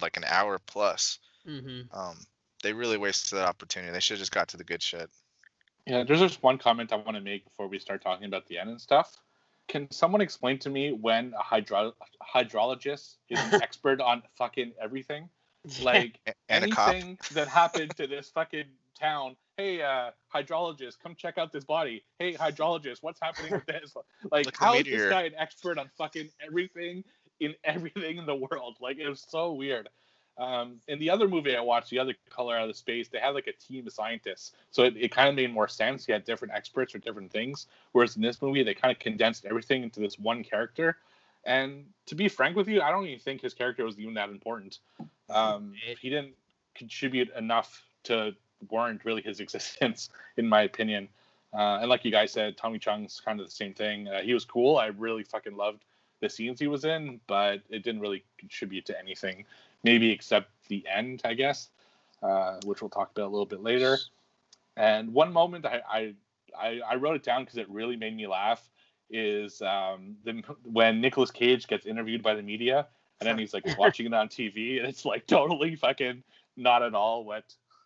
like an hour plus. Mm-hmm. Um, they really wasted that opportunity. They should have just got to the good shit. Yeah, there's just one comment I want to make before we start talking about the end and stuff. Can someone explain to me when a hydro- hydrologist is an expert on fucking everything? Like anything that happened to this fucking town. Hey, uh, hydrologist, come check out this body. Hey, hydrologist, what's happening with this? Like, Look how is this guy an expert on fucking everything in everything in the world? Like, it was so weird. Um, in the other movie I watched, the other Color Out of the Space, they had like a team of scientists, so it, it kind of made more sense. You had different experts for different things. Whereas in this movie, they kind of condensed everything into this one character. And to be frank with you, I don't even think his character was even that important. Um, he didn't contribute enough to warrant really his existence, in my opinion. Uh, and like you guys said, Tommy Chong's kind of the same thing. Uh, he was cool. I really fucking loved the scenes he was in, but it didn't really contribute to anything maybe except the end, I guess, uh, which we'll talk about a little bit later. And one moment I I, I wrote it down because it really made me laugh is um, the, when Nicolas Cage gets interviewed by the media and then he's like watching it on TV and it's like totally fucking not at all what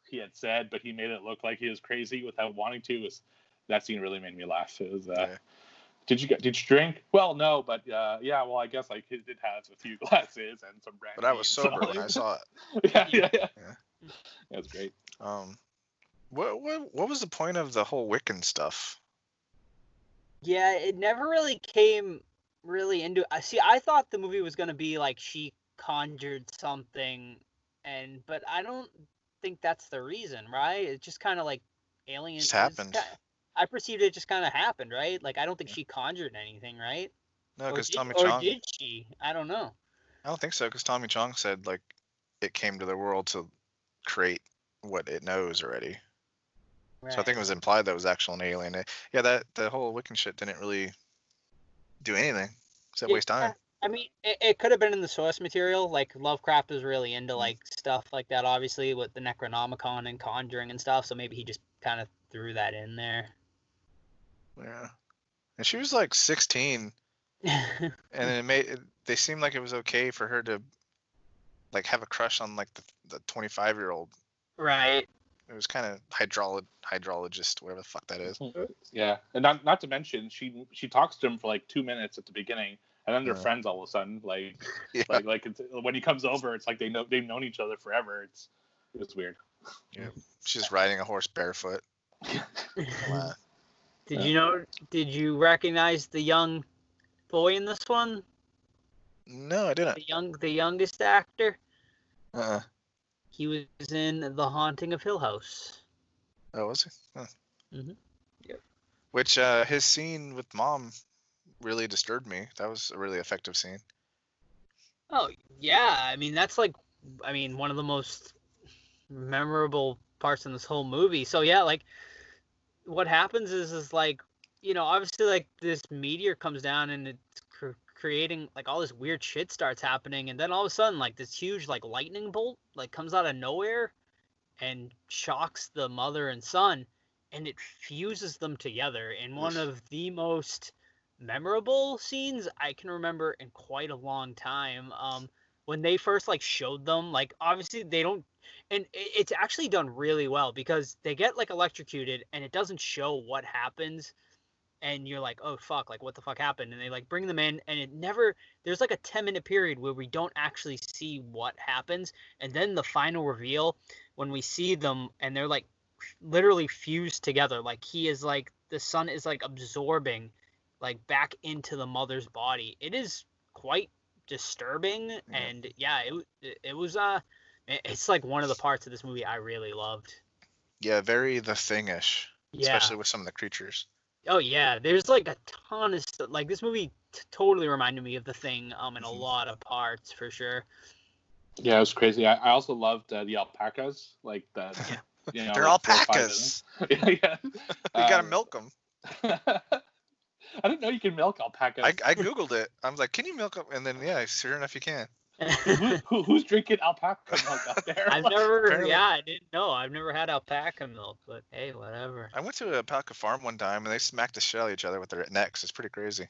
he had said, but he made it look like he was crazy without wanting to. Was that scene really made me laugh? It was uh, Did you get? Did you drink? Well, no, but uh, yeah. Well, I guess like it did have a few glasses and some brandy. But I was sober when I saw it. yeah, yeah, yeah. Yeah. That's great. Um, what what what was the point of the whole Wiccan stuff? Yeah, it never really came really into. I see. I thought the movie was gonna be like she conjured something, and but I don't think that's the reason, right? It's just kind of like aliens. Just it's happened. ki- I perceived it just kind of happened, right? Like I don't think she conjured anything, right? No, because Tommy or Chong. did she? I don't know. I don't think so, because Tommy Chong said like it came to the world to create what it knows already. So I think it was implied that it was actual an alien. It- yeah, that the whole Wiccan shit didn't really do anything except waste time. I mean, it, it could have been in the source material. Like Lovecraft was really into mm-hmm. like stuff like that, obviously with the Necronomicon and Conjuring and stuff. So maybe he just kind of threw that in there. Yeah, and she was like 16, and it made it, they seemed like it was okay for her to like have a crush on like the the 25 year old. right. It was kind of hydraulog hydrologist, whatever the fuck that is. Yeah, and not not to mention she she talks to him for like two minutes at the beginning, and then they're Yeah. friends all of a sudden. Like Yeah. like like it's, when he comes over, it's like they know they've known each other forever. It's it was weird. She's riding a horse barefoot. Wow. Did Yeah. you know? Did you recognize the young boy in this one? No, I didn't. The young, the youngest actor. Uh-uh. He was in The Haunting of Hill House. Oh, was he? Huh. Mhm. Yep. Which uh, his scene with mom really disturbed me. That was a really effective scene. Oh yeah, I mean that's like, I mean one of the most memorable parts in this whole movie. So yeah, like, what happens is is like, you know, obviously like this meteor comes down and it's cr- creating like all this weird shit starts happening, and then all of a sudden like this huge like lightning bolt like comes out of nowhere, and shocks the mother and son, and it fuses them together in one of the most memorable scenes I can remember in quite a long time. Um, when they first like showed them, like obviously they don't, and it's actually done really well because they get like electrocuted and it doesn't show what happens, and you're like, oh fuck, like what the fuck happened? And they like bring them in, and it never. There's like a 10 minute period where we don't actually see what happens, and then the final reveal when we see them and they're like literally fused together, like he is like the son is like absorbing like back into the mother's body. It is quite disturbing, and yeah, it it, it was uh, it's like one of the parts of this movie I really loved. Yeah, very the thing-ish, Yeah. especially with some of the creatures. Oh yeah, there's like a ton of stuff. Like this movie t- totally reminded me of the thing um in a Mhm. lot of parts for sure. Yeah, it was crazy. I, I also loved uh, the alpacas, like the you know They're like four or five of alpacas. yeah, yeah. You gotta Um, milk them. I didn't know you can milk alpacas. I, I googled it. I was like, "Can you milk them?" And then yeah, sure enough, you can. Who, who, who's drinking alpaca milk out there? I've never, Apparently- yeah, I didn't know. I've never had alpaca milk, but hey, whatever. I went to a alpaca farm one time, and they smacked the shit out of each other with their necks. It's pretty crazy.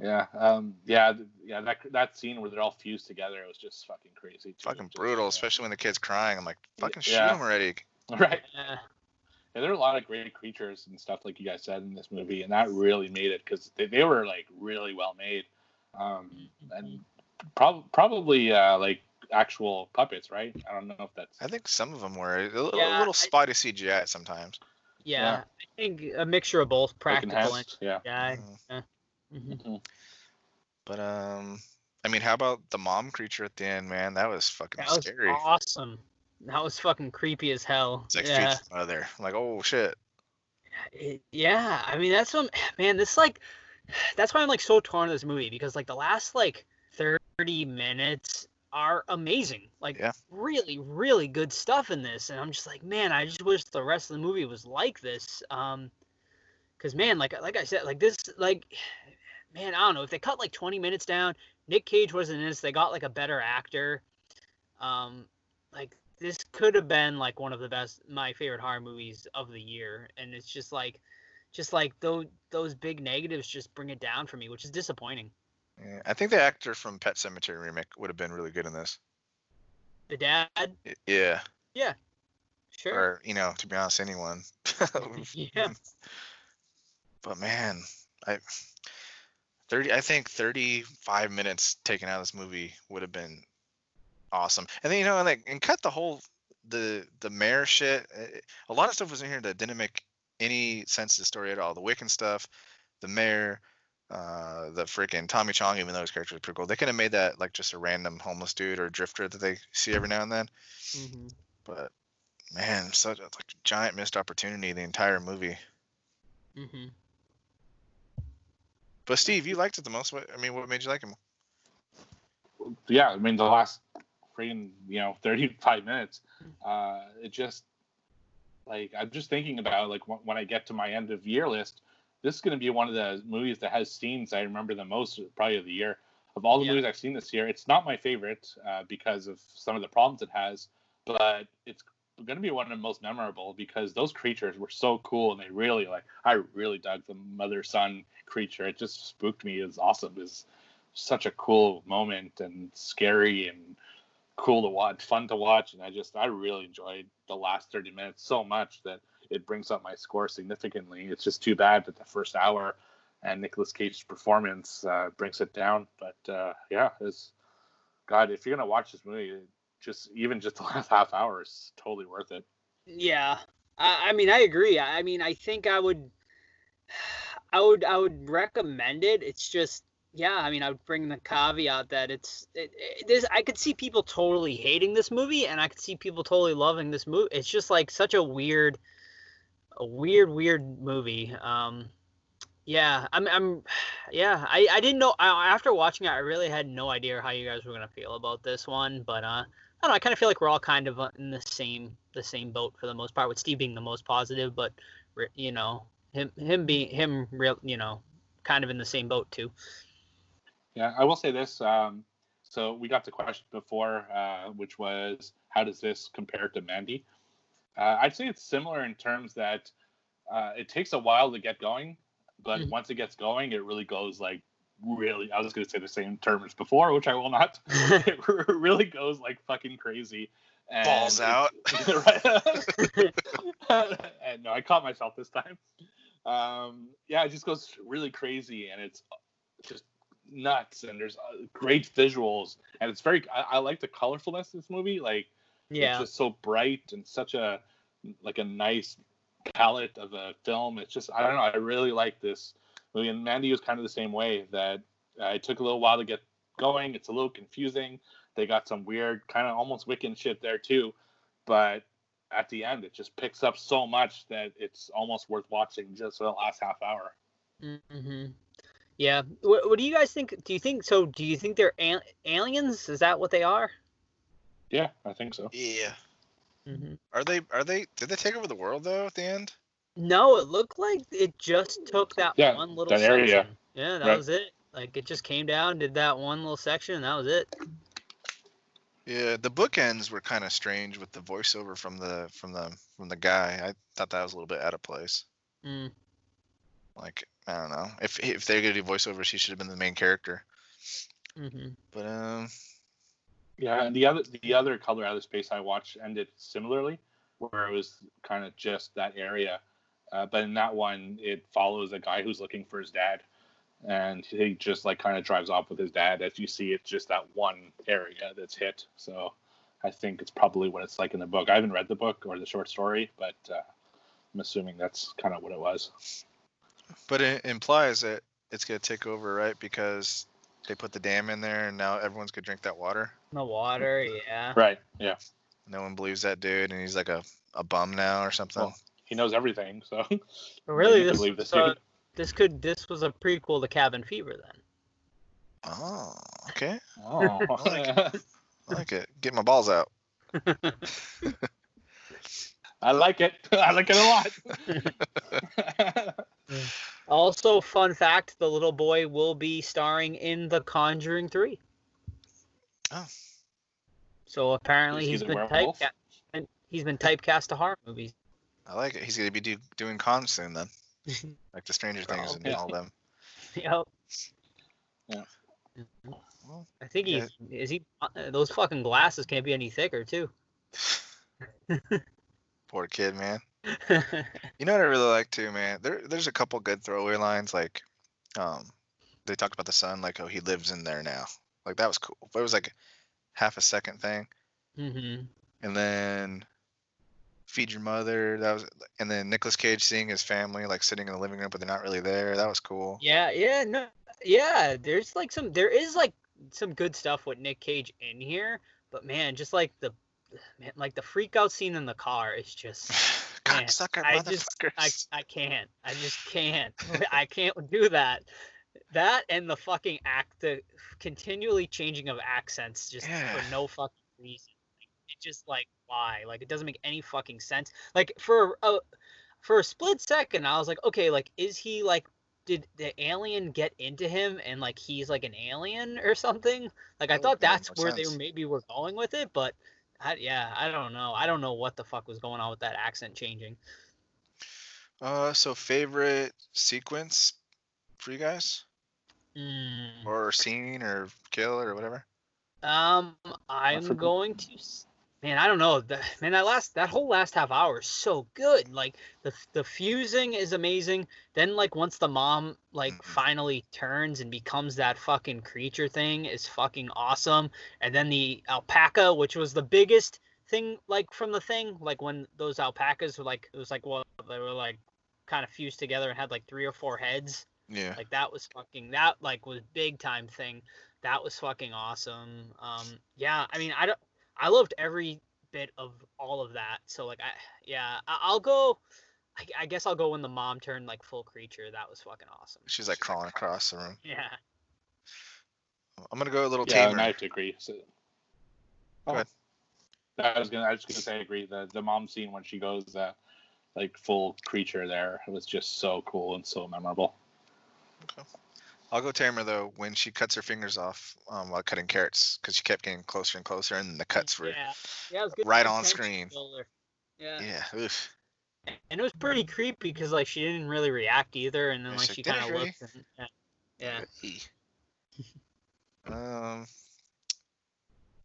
yeah, um, yeah, yeah. That that scene where they're all fused together, it was just fucking crazy. too. Fucking Just, brutal, especially when the kid's crying. I'm like, fucking shoot yeah. him already. Right. Yeah. Yeah, there are a lot of great creatures and stuff like you guys said in this movie, and that really made it because they, they were like really well made, um, and prob- probably uh, like actual puppets, right? I don't know if that's I think some of them were a little, Yeah, a little I- spotty CGI sometimes. Yeah, Yeah. I think a mixture of both like practical and enhanced. Yeah. yeah. Mm. mhm. But um, I mean, how about the mom creature at the end, man? That was fucking That was scary. awesome. That was fucking creepy as hell. It's like yeah. Street Mother. I'm like, oh shit. It- yeah, I mean that's what man. This like, that's why I'm like so torn on this movie because like the last like 30 minutes are amazing. Like Yeah. really, really good stuff in this, and I'm just like, man, I just wish the rest of the movie was like this. Um, because man, like like I said, like this, like, man, I don't know if they cut like 20 minutes down. Nick Cage wasn't in this. They got like a better actor. Um, like this could have been like one of the best my favorite horror movies of the year and it's just like just like those those big negatives just bring it down for me which is disappointing Yeah, I think the actor from Pet Sematary remake would have been really good in this. the dad Yeah. Yeah. sure Or you know, to be honest, anyone. yeah but man, I thirty. I think thirty-five minutes taken out of this movie would have been awesome. And then you know, like, and cut the whole the the mayor shit. A lot of stuff was in here that didn't make any sense to the story at all. The Wiccan stuff, the mayor, uh, the freaking Tommy Chong, even though his character was pretty cool. They could have made that like just a random homeless dude or drifter that they see every now and then. hmm But man, such a like giant missed opportunity the entire movie. hmm But Steve, you liked it the most. What I mean, what made you like him? yeah, I mean the last freaking you know 35 minutes, uh, it just like I'm just thinking about like when, when I get to my end of year list, this is going to be one of the movies that has scenes I remember the most probably of the year. Of all the Yeah. movies I've seen this year, it's not my favorite uh, because of some of the problems it has, but it's going to be one of the most memorable because those creatures were so cool and they really like I really dug the mother son creature. It just spooked me. It was awesome. It was such a cool moment and scary and cool to watch, fun to watch, and I just I really enjoyed the last 30 minutes so much that it brings up my score significantly. It's just too bad that the first hour and Nicolas Cage's performance uh, brings it down. But uh, yeah, it's God, if you're gonna watch this movie, just even just the last half hour is totally worth it. Yeah, I, I mean, I agree. I I mean, I think I would, I would, I would recommend it. It's just, yeah. I mean, I would bring the caveat that it's, it, it, I could see people totally hating this movie, and I could see people totally loving this movie. It's just like such a weird, a weird, weird movie. Um, yeah, I'm, I'm, yeah. I, I didn't know. I, after watching it, I really had no idea how you guys were gonna feel about this one, but uh. I don't know. I kind of feel like we're all kind of uh, in the same the same boat for the most part, with Steve being the most positive, but you know him him being him real you know kind of in the same boat too. Yeah, I will say this. Um, so we got the question before, uh, which was, how does this compare to Mandy? Uh, I'd say it's similar in terms that uh, it takes a while to get going, but Mhm. once it gets going, it really goes like really. I was going to say the same term as before, which I will not. it really goes like fucking crazy. And Balls out. and no, I caught myself this time. Um, yeah, it just goes really crazy, and it's just nuts. And there's uh, great visuals, and it's very. I, I like the colorfulness of this movie. Like, Yeah, it's just so bright and such a like a nice palette of a film. It's just I don't know. I really like this movie, and Mandy was kind of the same way. That uh, it took a little while to get going. It's a little confusing. They got some weird kind of almost Wiccan shit there too, but at the end it just picks up so much that it's almost worth watching just for the last half hour. hmm yeah. What, what do you guys think? Do you think so? Do you think they're al- aliens? Is that what they are? Yeah, I think so. Yeah. hmm Are they? Are they? Did they take over the world though at the end? No, it looked like it just took that Yeah, one little that area. section. Yeah, that Right. was it. Like it just came down, did that one little section, and that was it. Yeah, the bookends were kind of strange with the voiceover from the from the from the guy. I thought that was a little bit out of place. Mm. Like I don't know if if they're gonna do voiceovers, he should have been the main character. hmm But um, Yeah, and the other the other color out of space I watched ended similarly, where it was kind of just that area, uh, but in that one it follows a guy who's looking for his dad, and he just like kind of drives off with his dad. As you see, it's just that one area that's hit. So I think it's probably what it's like in the book. I haven't read the book or the short story, but uh, I'm assuming that's kind of what it was. But it implies that it's gonna take over, right? Because they put the dam in there, and now everyone's gonna drink that water. The water, yeah. Right? Yeah. No one believes that dude, and he's like a, a bum now or something. Well, he knows everything, so But really, this believe this so dude. this could this was a prequel to Cabin Fever then. oh, okay. Oh. I like it. Get my balls out. I like it. I like it a lot. Also, fun fact: the little boy will be starring in The Conjuring Three. Oh. So apparently Is he he's the been werewolf? typecast. and He's been typecast to horror movies. I like it. He's gonna be do, doing cons soon then, like the Stranger Things and Okay. all them. yep. Yeah. Well, I think yeah. is he uh, those fucking glasses can't be any thicker too. Poor kid, man. You know what I really like too, man. There, there's a couple good throwaway lines. Like, um, they talked about the son, like, oh, he lives in there now. Like that was cool. But it was like half a second thing, hmm and then feed your mother. That was, and then Nicolas Cage seeing his family like sitting in the living room, but they're not really there. That was cool. Yeah, yeah, no, yeah. There's like some, there is like some good stuff with Nick Cage in here, but man, just like the, man, like the freak out scene in the car is just, man, Cocksucker I just, I. I can't, I just can't, I can't do that. That and the fucking act, the continually changing of accents just Yeah. for no fucking reason. It just like why? Like it doesn't make any fucking sense. Like for a for a split second, I was like, okay, like is he like did the alien get into him and like he's like an alien or something? Like I That thought that's where they sense. were maybe were going with it, but I, yeah, I don't know. I don't know what the fuck was going on with that accent changing. Uh, so favorite sequence for you guys, Mm. or scene, or kill, or whatever. Um, I'm going to. Man, I don't know. The, man, that last that whole last half hour is so good. Like the the fusing is amazing. Then like once the mom like Mhm. finally turns and becomes that fucking creature thing is fucking awesome. And then the alpaca, which was the biggest thing like from the thing, like when those alpacas were like it was like well they were like kind of fused together and had like three or four heads. Yeah. Like that was fucking that like was big time thing. That was fucking awesome. Um yeah, I mean I don't I loved every bit of all of that. So like I yeah, I, I'll go I, I guess I'll go when the mom turned like full creature. That was fucking awesome. She's like crawling across the room. Yeah. I'm gonna go a little Yeah, tamer. and I have to agree. So, Go ahead. I was gonna, I was gonna say I agree. The the mom scene when she goes uh, like full creature there it was just so cool and so memorable. I'll go tamer though when she cuts her fingers off um, while cutting carrots because she kept getting closer and closer, and the cuts were Yeah. Yeah, it was good right on screen. builder. Yeah. yeah. oof. And it was pretty creepy because like she didn't really react either and then Yeah, like she's she kind of "Did looked and, yeah. Yeah. Um.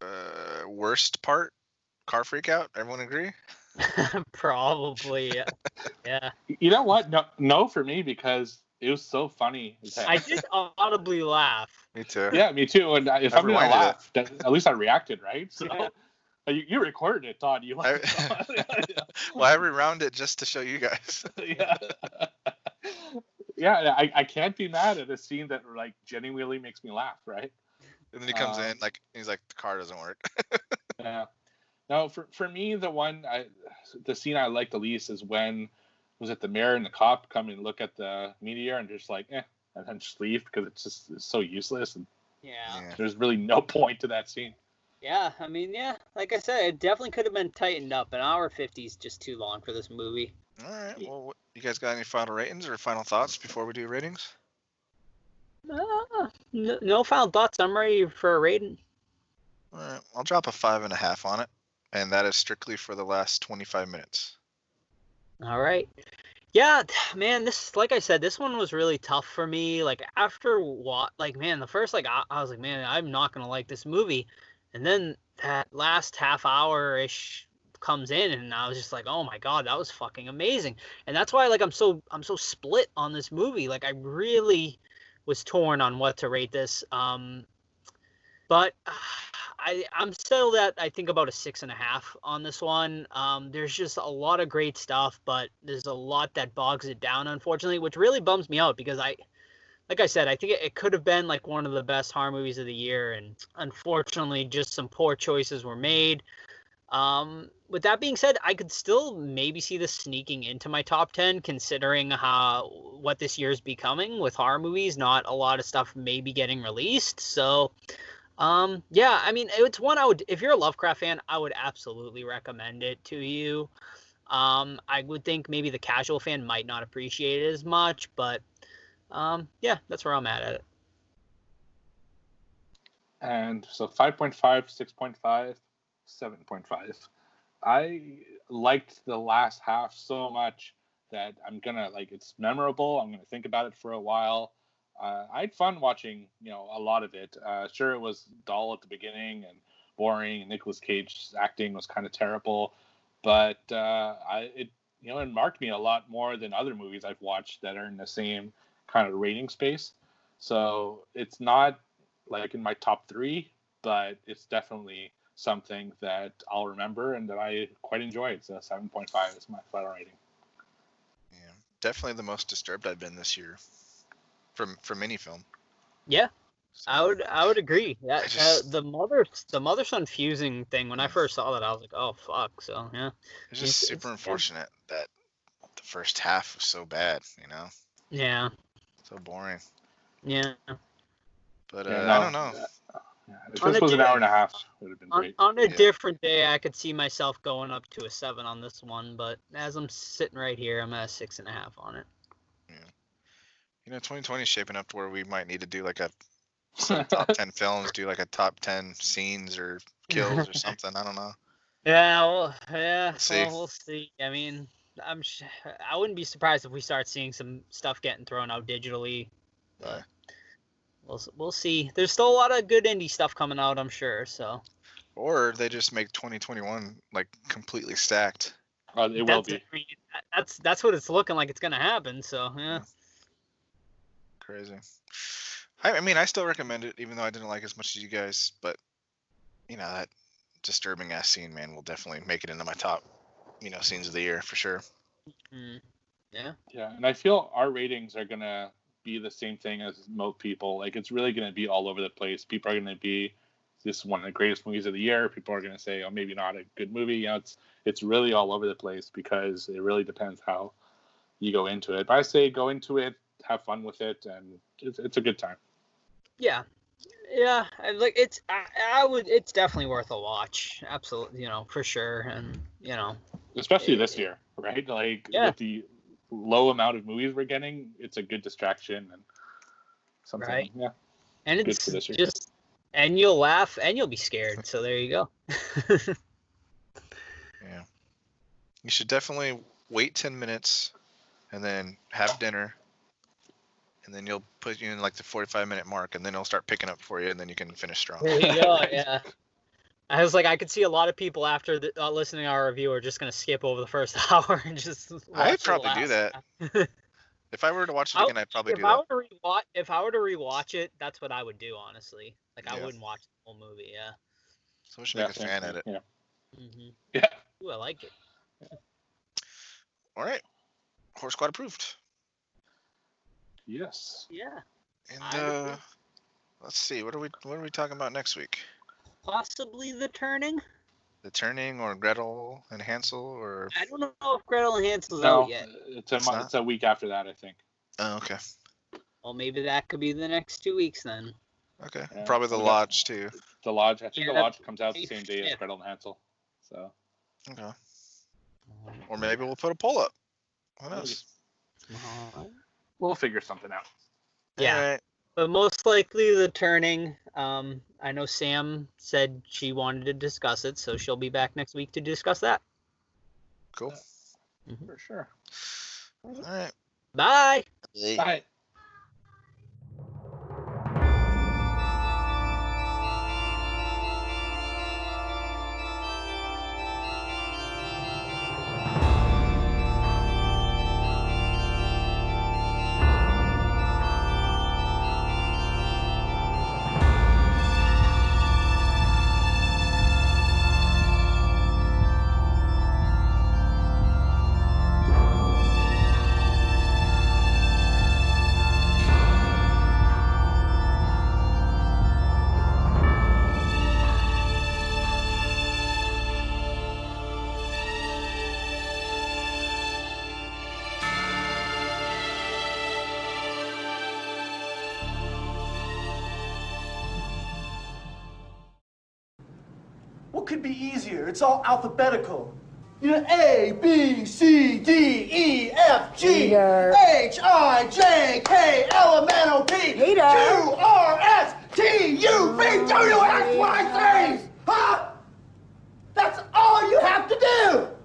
Uh, worst part, car freak out. Everyone agree? Probably. Yeah. yeah. You know what? No, no for me because it was so funny. I did audibly laugh. Me too. Yeah, me too. And if I I'm gonna rewinded it. laugh, then at least I reacted, right? So Yeah. you, you recorded it, Todd. You like Well, I rewound it just to show you guys. yeah. yeah, I, I can't be mad at a scene that like genuinely makes me laugh, right? And then he comes Um, in like he's like the car doesn't work. Yeah. Now for for me, the one I, the scene I like the least is when was it the mayor and the cop come and look at the meteor and just like, eh, and then just leave because it's just it's so useless and Yeah. Yeah. there's really no point to that scene. Yeah, I mean, yeah, like I said, it definitely could have been tightened up. An hour fifty is just too long for this movie. All right. Well, what, you guys got any final ratings or final thoughts before we do ratings? Uh, no, no final thoughts. I'm ready for a rating. All right. I'll drop a five and a half on it, and that is strictly for the last 25 minutes. All right. Yeah, man, this like I said, this one was really tough for me. Like after what, like man, the first like I, I was like, man, I'm not gonna like this movie, and then that last half hour ish comes in, and I was just like, oh my god, that was fucking amazing. And that's why like I'm so I'm so split on this movie. Like I really was torn on what to rate this. Um, but I I'm still at I think about a six and a half on this one. Um, there's just a lot of great stuff, but there's a lot that bogs it down, unfortunately, which really bums me out because I, like I said, I think it, it could have been like one of the best horror movies of the year, and unfortunately, just some poor choices were made. Um, with that being said, I could still maybe see this sneaking into my top ten, considering how what this year is becoming with horror movies. Not a lot of stuff maybe getting released, so. Um, yeah, I mean, it's one I would, if you're a Lovecraft fan, I would absolutely recommend it to you. Um, I would think maybe the casual fan might not appreciate it as much, but um, yeah, that's where I'm at at it. And so 5.5, 6.5, 7.5. I liked the last half so much that I'm gonna like it's memorable. I'm gonna think about it for a while. Uh, I had fun watching, you know, a lot of it. Uh, sure, it was dull at the beginning and boring. And Nicolas Cage's acting was kind of terrible, but uh, I it you know, it marked me a lot more than other movies I've watched that are in the same kind of rating space. So it's not like in my top three, but it's definitely something that I'll remember and that I quite enjoy. It's a 7.5 is my final rating. Yeah, definitely the most disturbed I've been this year from from any film. Yeah, I would I would agree. That uh, the mother the mother son fusing thing. When I first saw that, I was like, oh fuck. So yeah, It's just It's- super it's- yeah. unfortunate that the first half was so bad, you know, yeah, so boring. yeah. But uh, Yeah, I don't know. Yeah, if On this a was an hour and a half, it would have been On, great. on a Yeah. different day, I could see myself going up to a seven on this one, but as I'm sitting right here, I'm at a six and a half on it. You know, 2020 is shaping up to where we might need to do like a top 10 films, do like a top 10 scenes or kills or something. I don't know. Yeah, well, yeah, Let's see. well, we'll see. I mean, I'm sh- I wouldn't be surprised if we start seeing some stuff getting thrown out digitally. Yeah. We'll we'll see. There's still a lot of good indie stuff coming out, I'm sure. So Or they just make 2021 like completely stacked. Uh, it will be. I mean, that's that's what it's looking like. It's gonna happen. So yeah. Crazy. I, I mean, I still recommend it, even though I didn't like it as much as you guys. But you know that disturbing ass scene, man, will definitely make it into my top, you know, scenes of the year for sure. Mm. Yeah. Yeah, and I feel our ratings are gonna be the same thing as most people. Like it's really gonna be all over the place. People are gonna be this one of the greatest movies of the year. People are gonna say, oh, maybe not a good movie. You know, it's it's really all over the place because it really depends how you go into it. But I say go into it, have fun with it, and it's, it's a good time. Yeah. Yeah, like it's I, I would it's definitely worth a watch. Absolutely, you know, for sure. And you know, Especially this year, right? Like Yeah. with the low amount of movies we're getting, it's a good distraction and something. Right. Yeah. and Good it's for this just and you'll laugh and you'll be scared. So there you go. Yeah. You should definitely wait 10 minutes and then have dinner. And then you'll put you in like the 45 minute mark and then it'll start picking up for you and then you can finish strong. There you go. Yeah. I was like, I could see a lot of people after the, uh, listening to our review are just gonna skip over the first hour and just. I'd probably do that. If I were to watch it I- again, I'd probably if do I that. were to rewatch, if I were to rewatch it, that's what I would do. Honestly, like I Yeah. wouldn't watch the whole movie. Yeah. So we should Yeah, make a fan thing, at it. Yeah. hmm Yeah. Ooh, I like it. All right. Horse Squad approved. Yes. Yeah. And uh, let's see. What are we what are we talking about next week? Possibly the turning. The Turning or Gretel and Hansel or I don't know if Gretel and Hansel's No, out yet. it's a It's mo- it's a week after that, I think. Oh, okay. Well, maybe that could be the next two weeks then. Okay. Yeah, Probably the Lodge too. The Lodge, I think Yeah, the Lodge comes out the same day as Gretel and Hansel. So Okay. Or maybe we'll put a poll up. Who Maybe. knows? We'll figure something out. Yeah. Alright. But most likely the turning. Um, I know Sam said she wanted to discuss it, so she'll be back next week to discuss that. Cool. For sure. All right. Bye. Bye. What It's all alphabetical. You know, A, B, C, D, E, F, G, Peter. H, I, J, K, L, M, N, O, P, Peter. Q, R, S, T, U, V, W, X, Y, Z. Huh? That's all you have to do.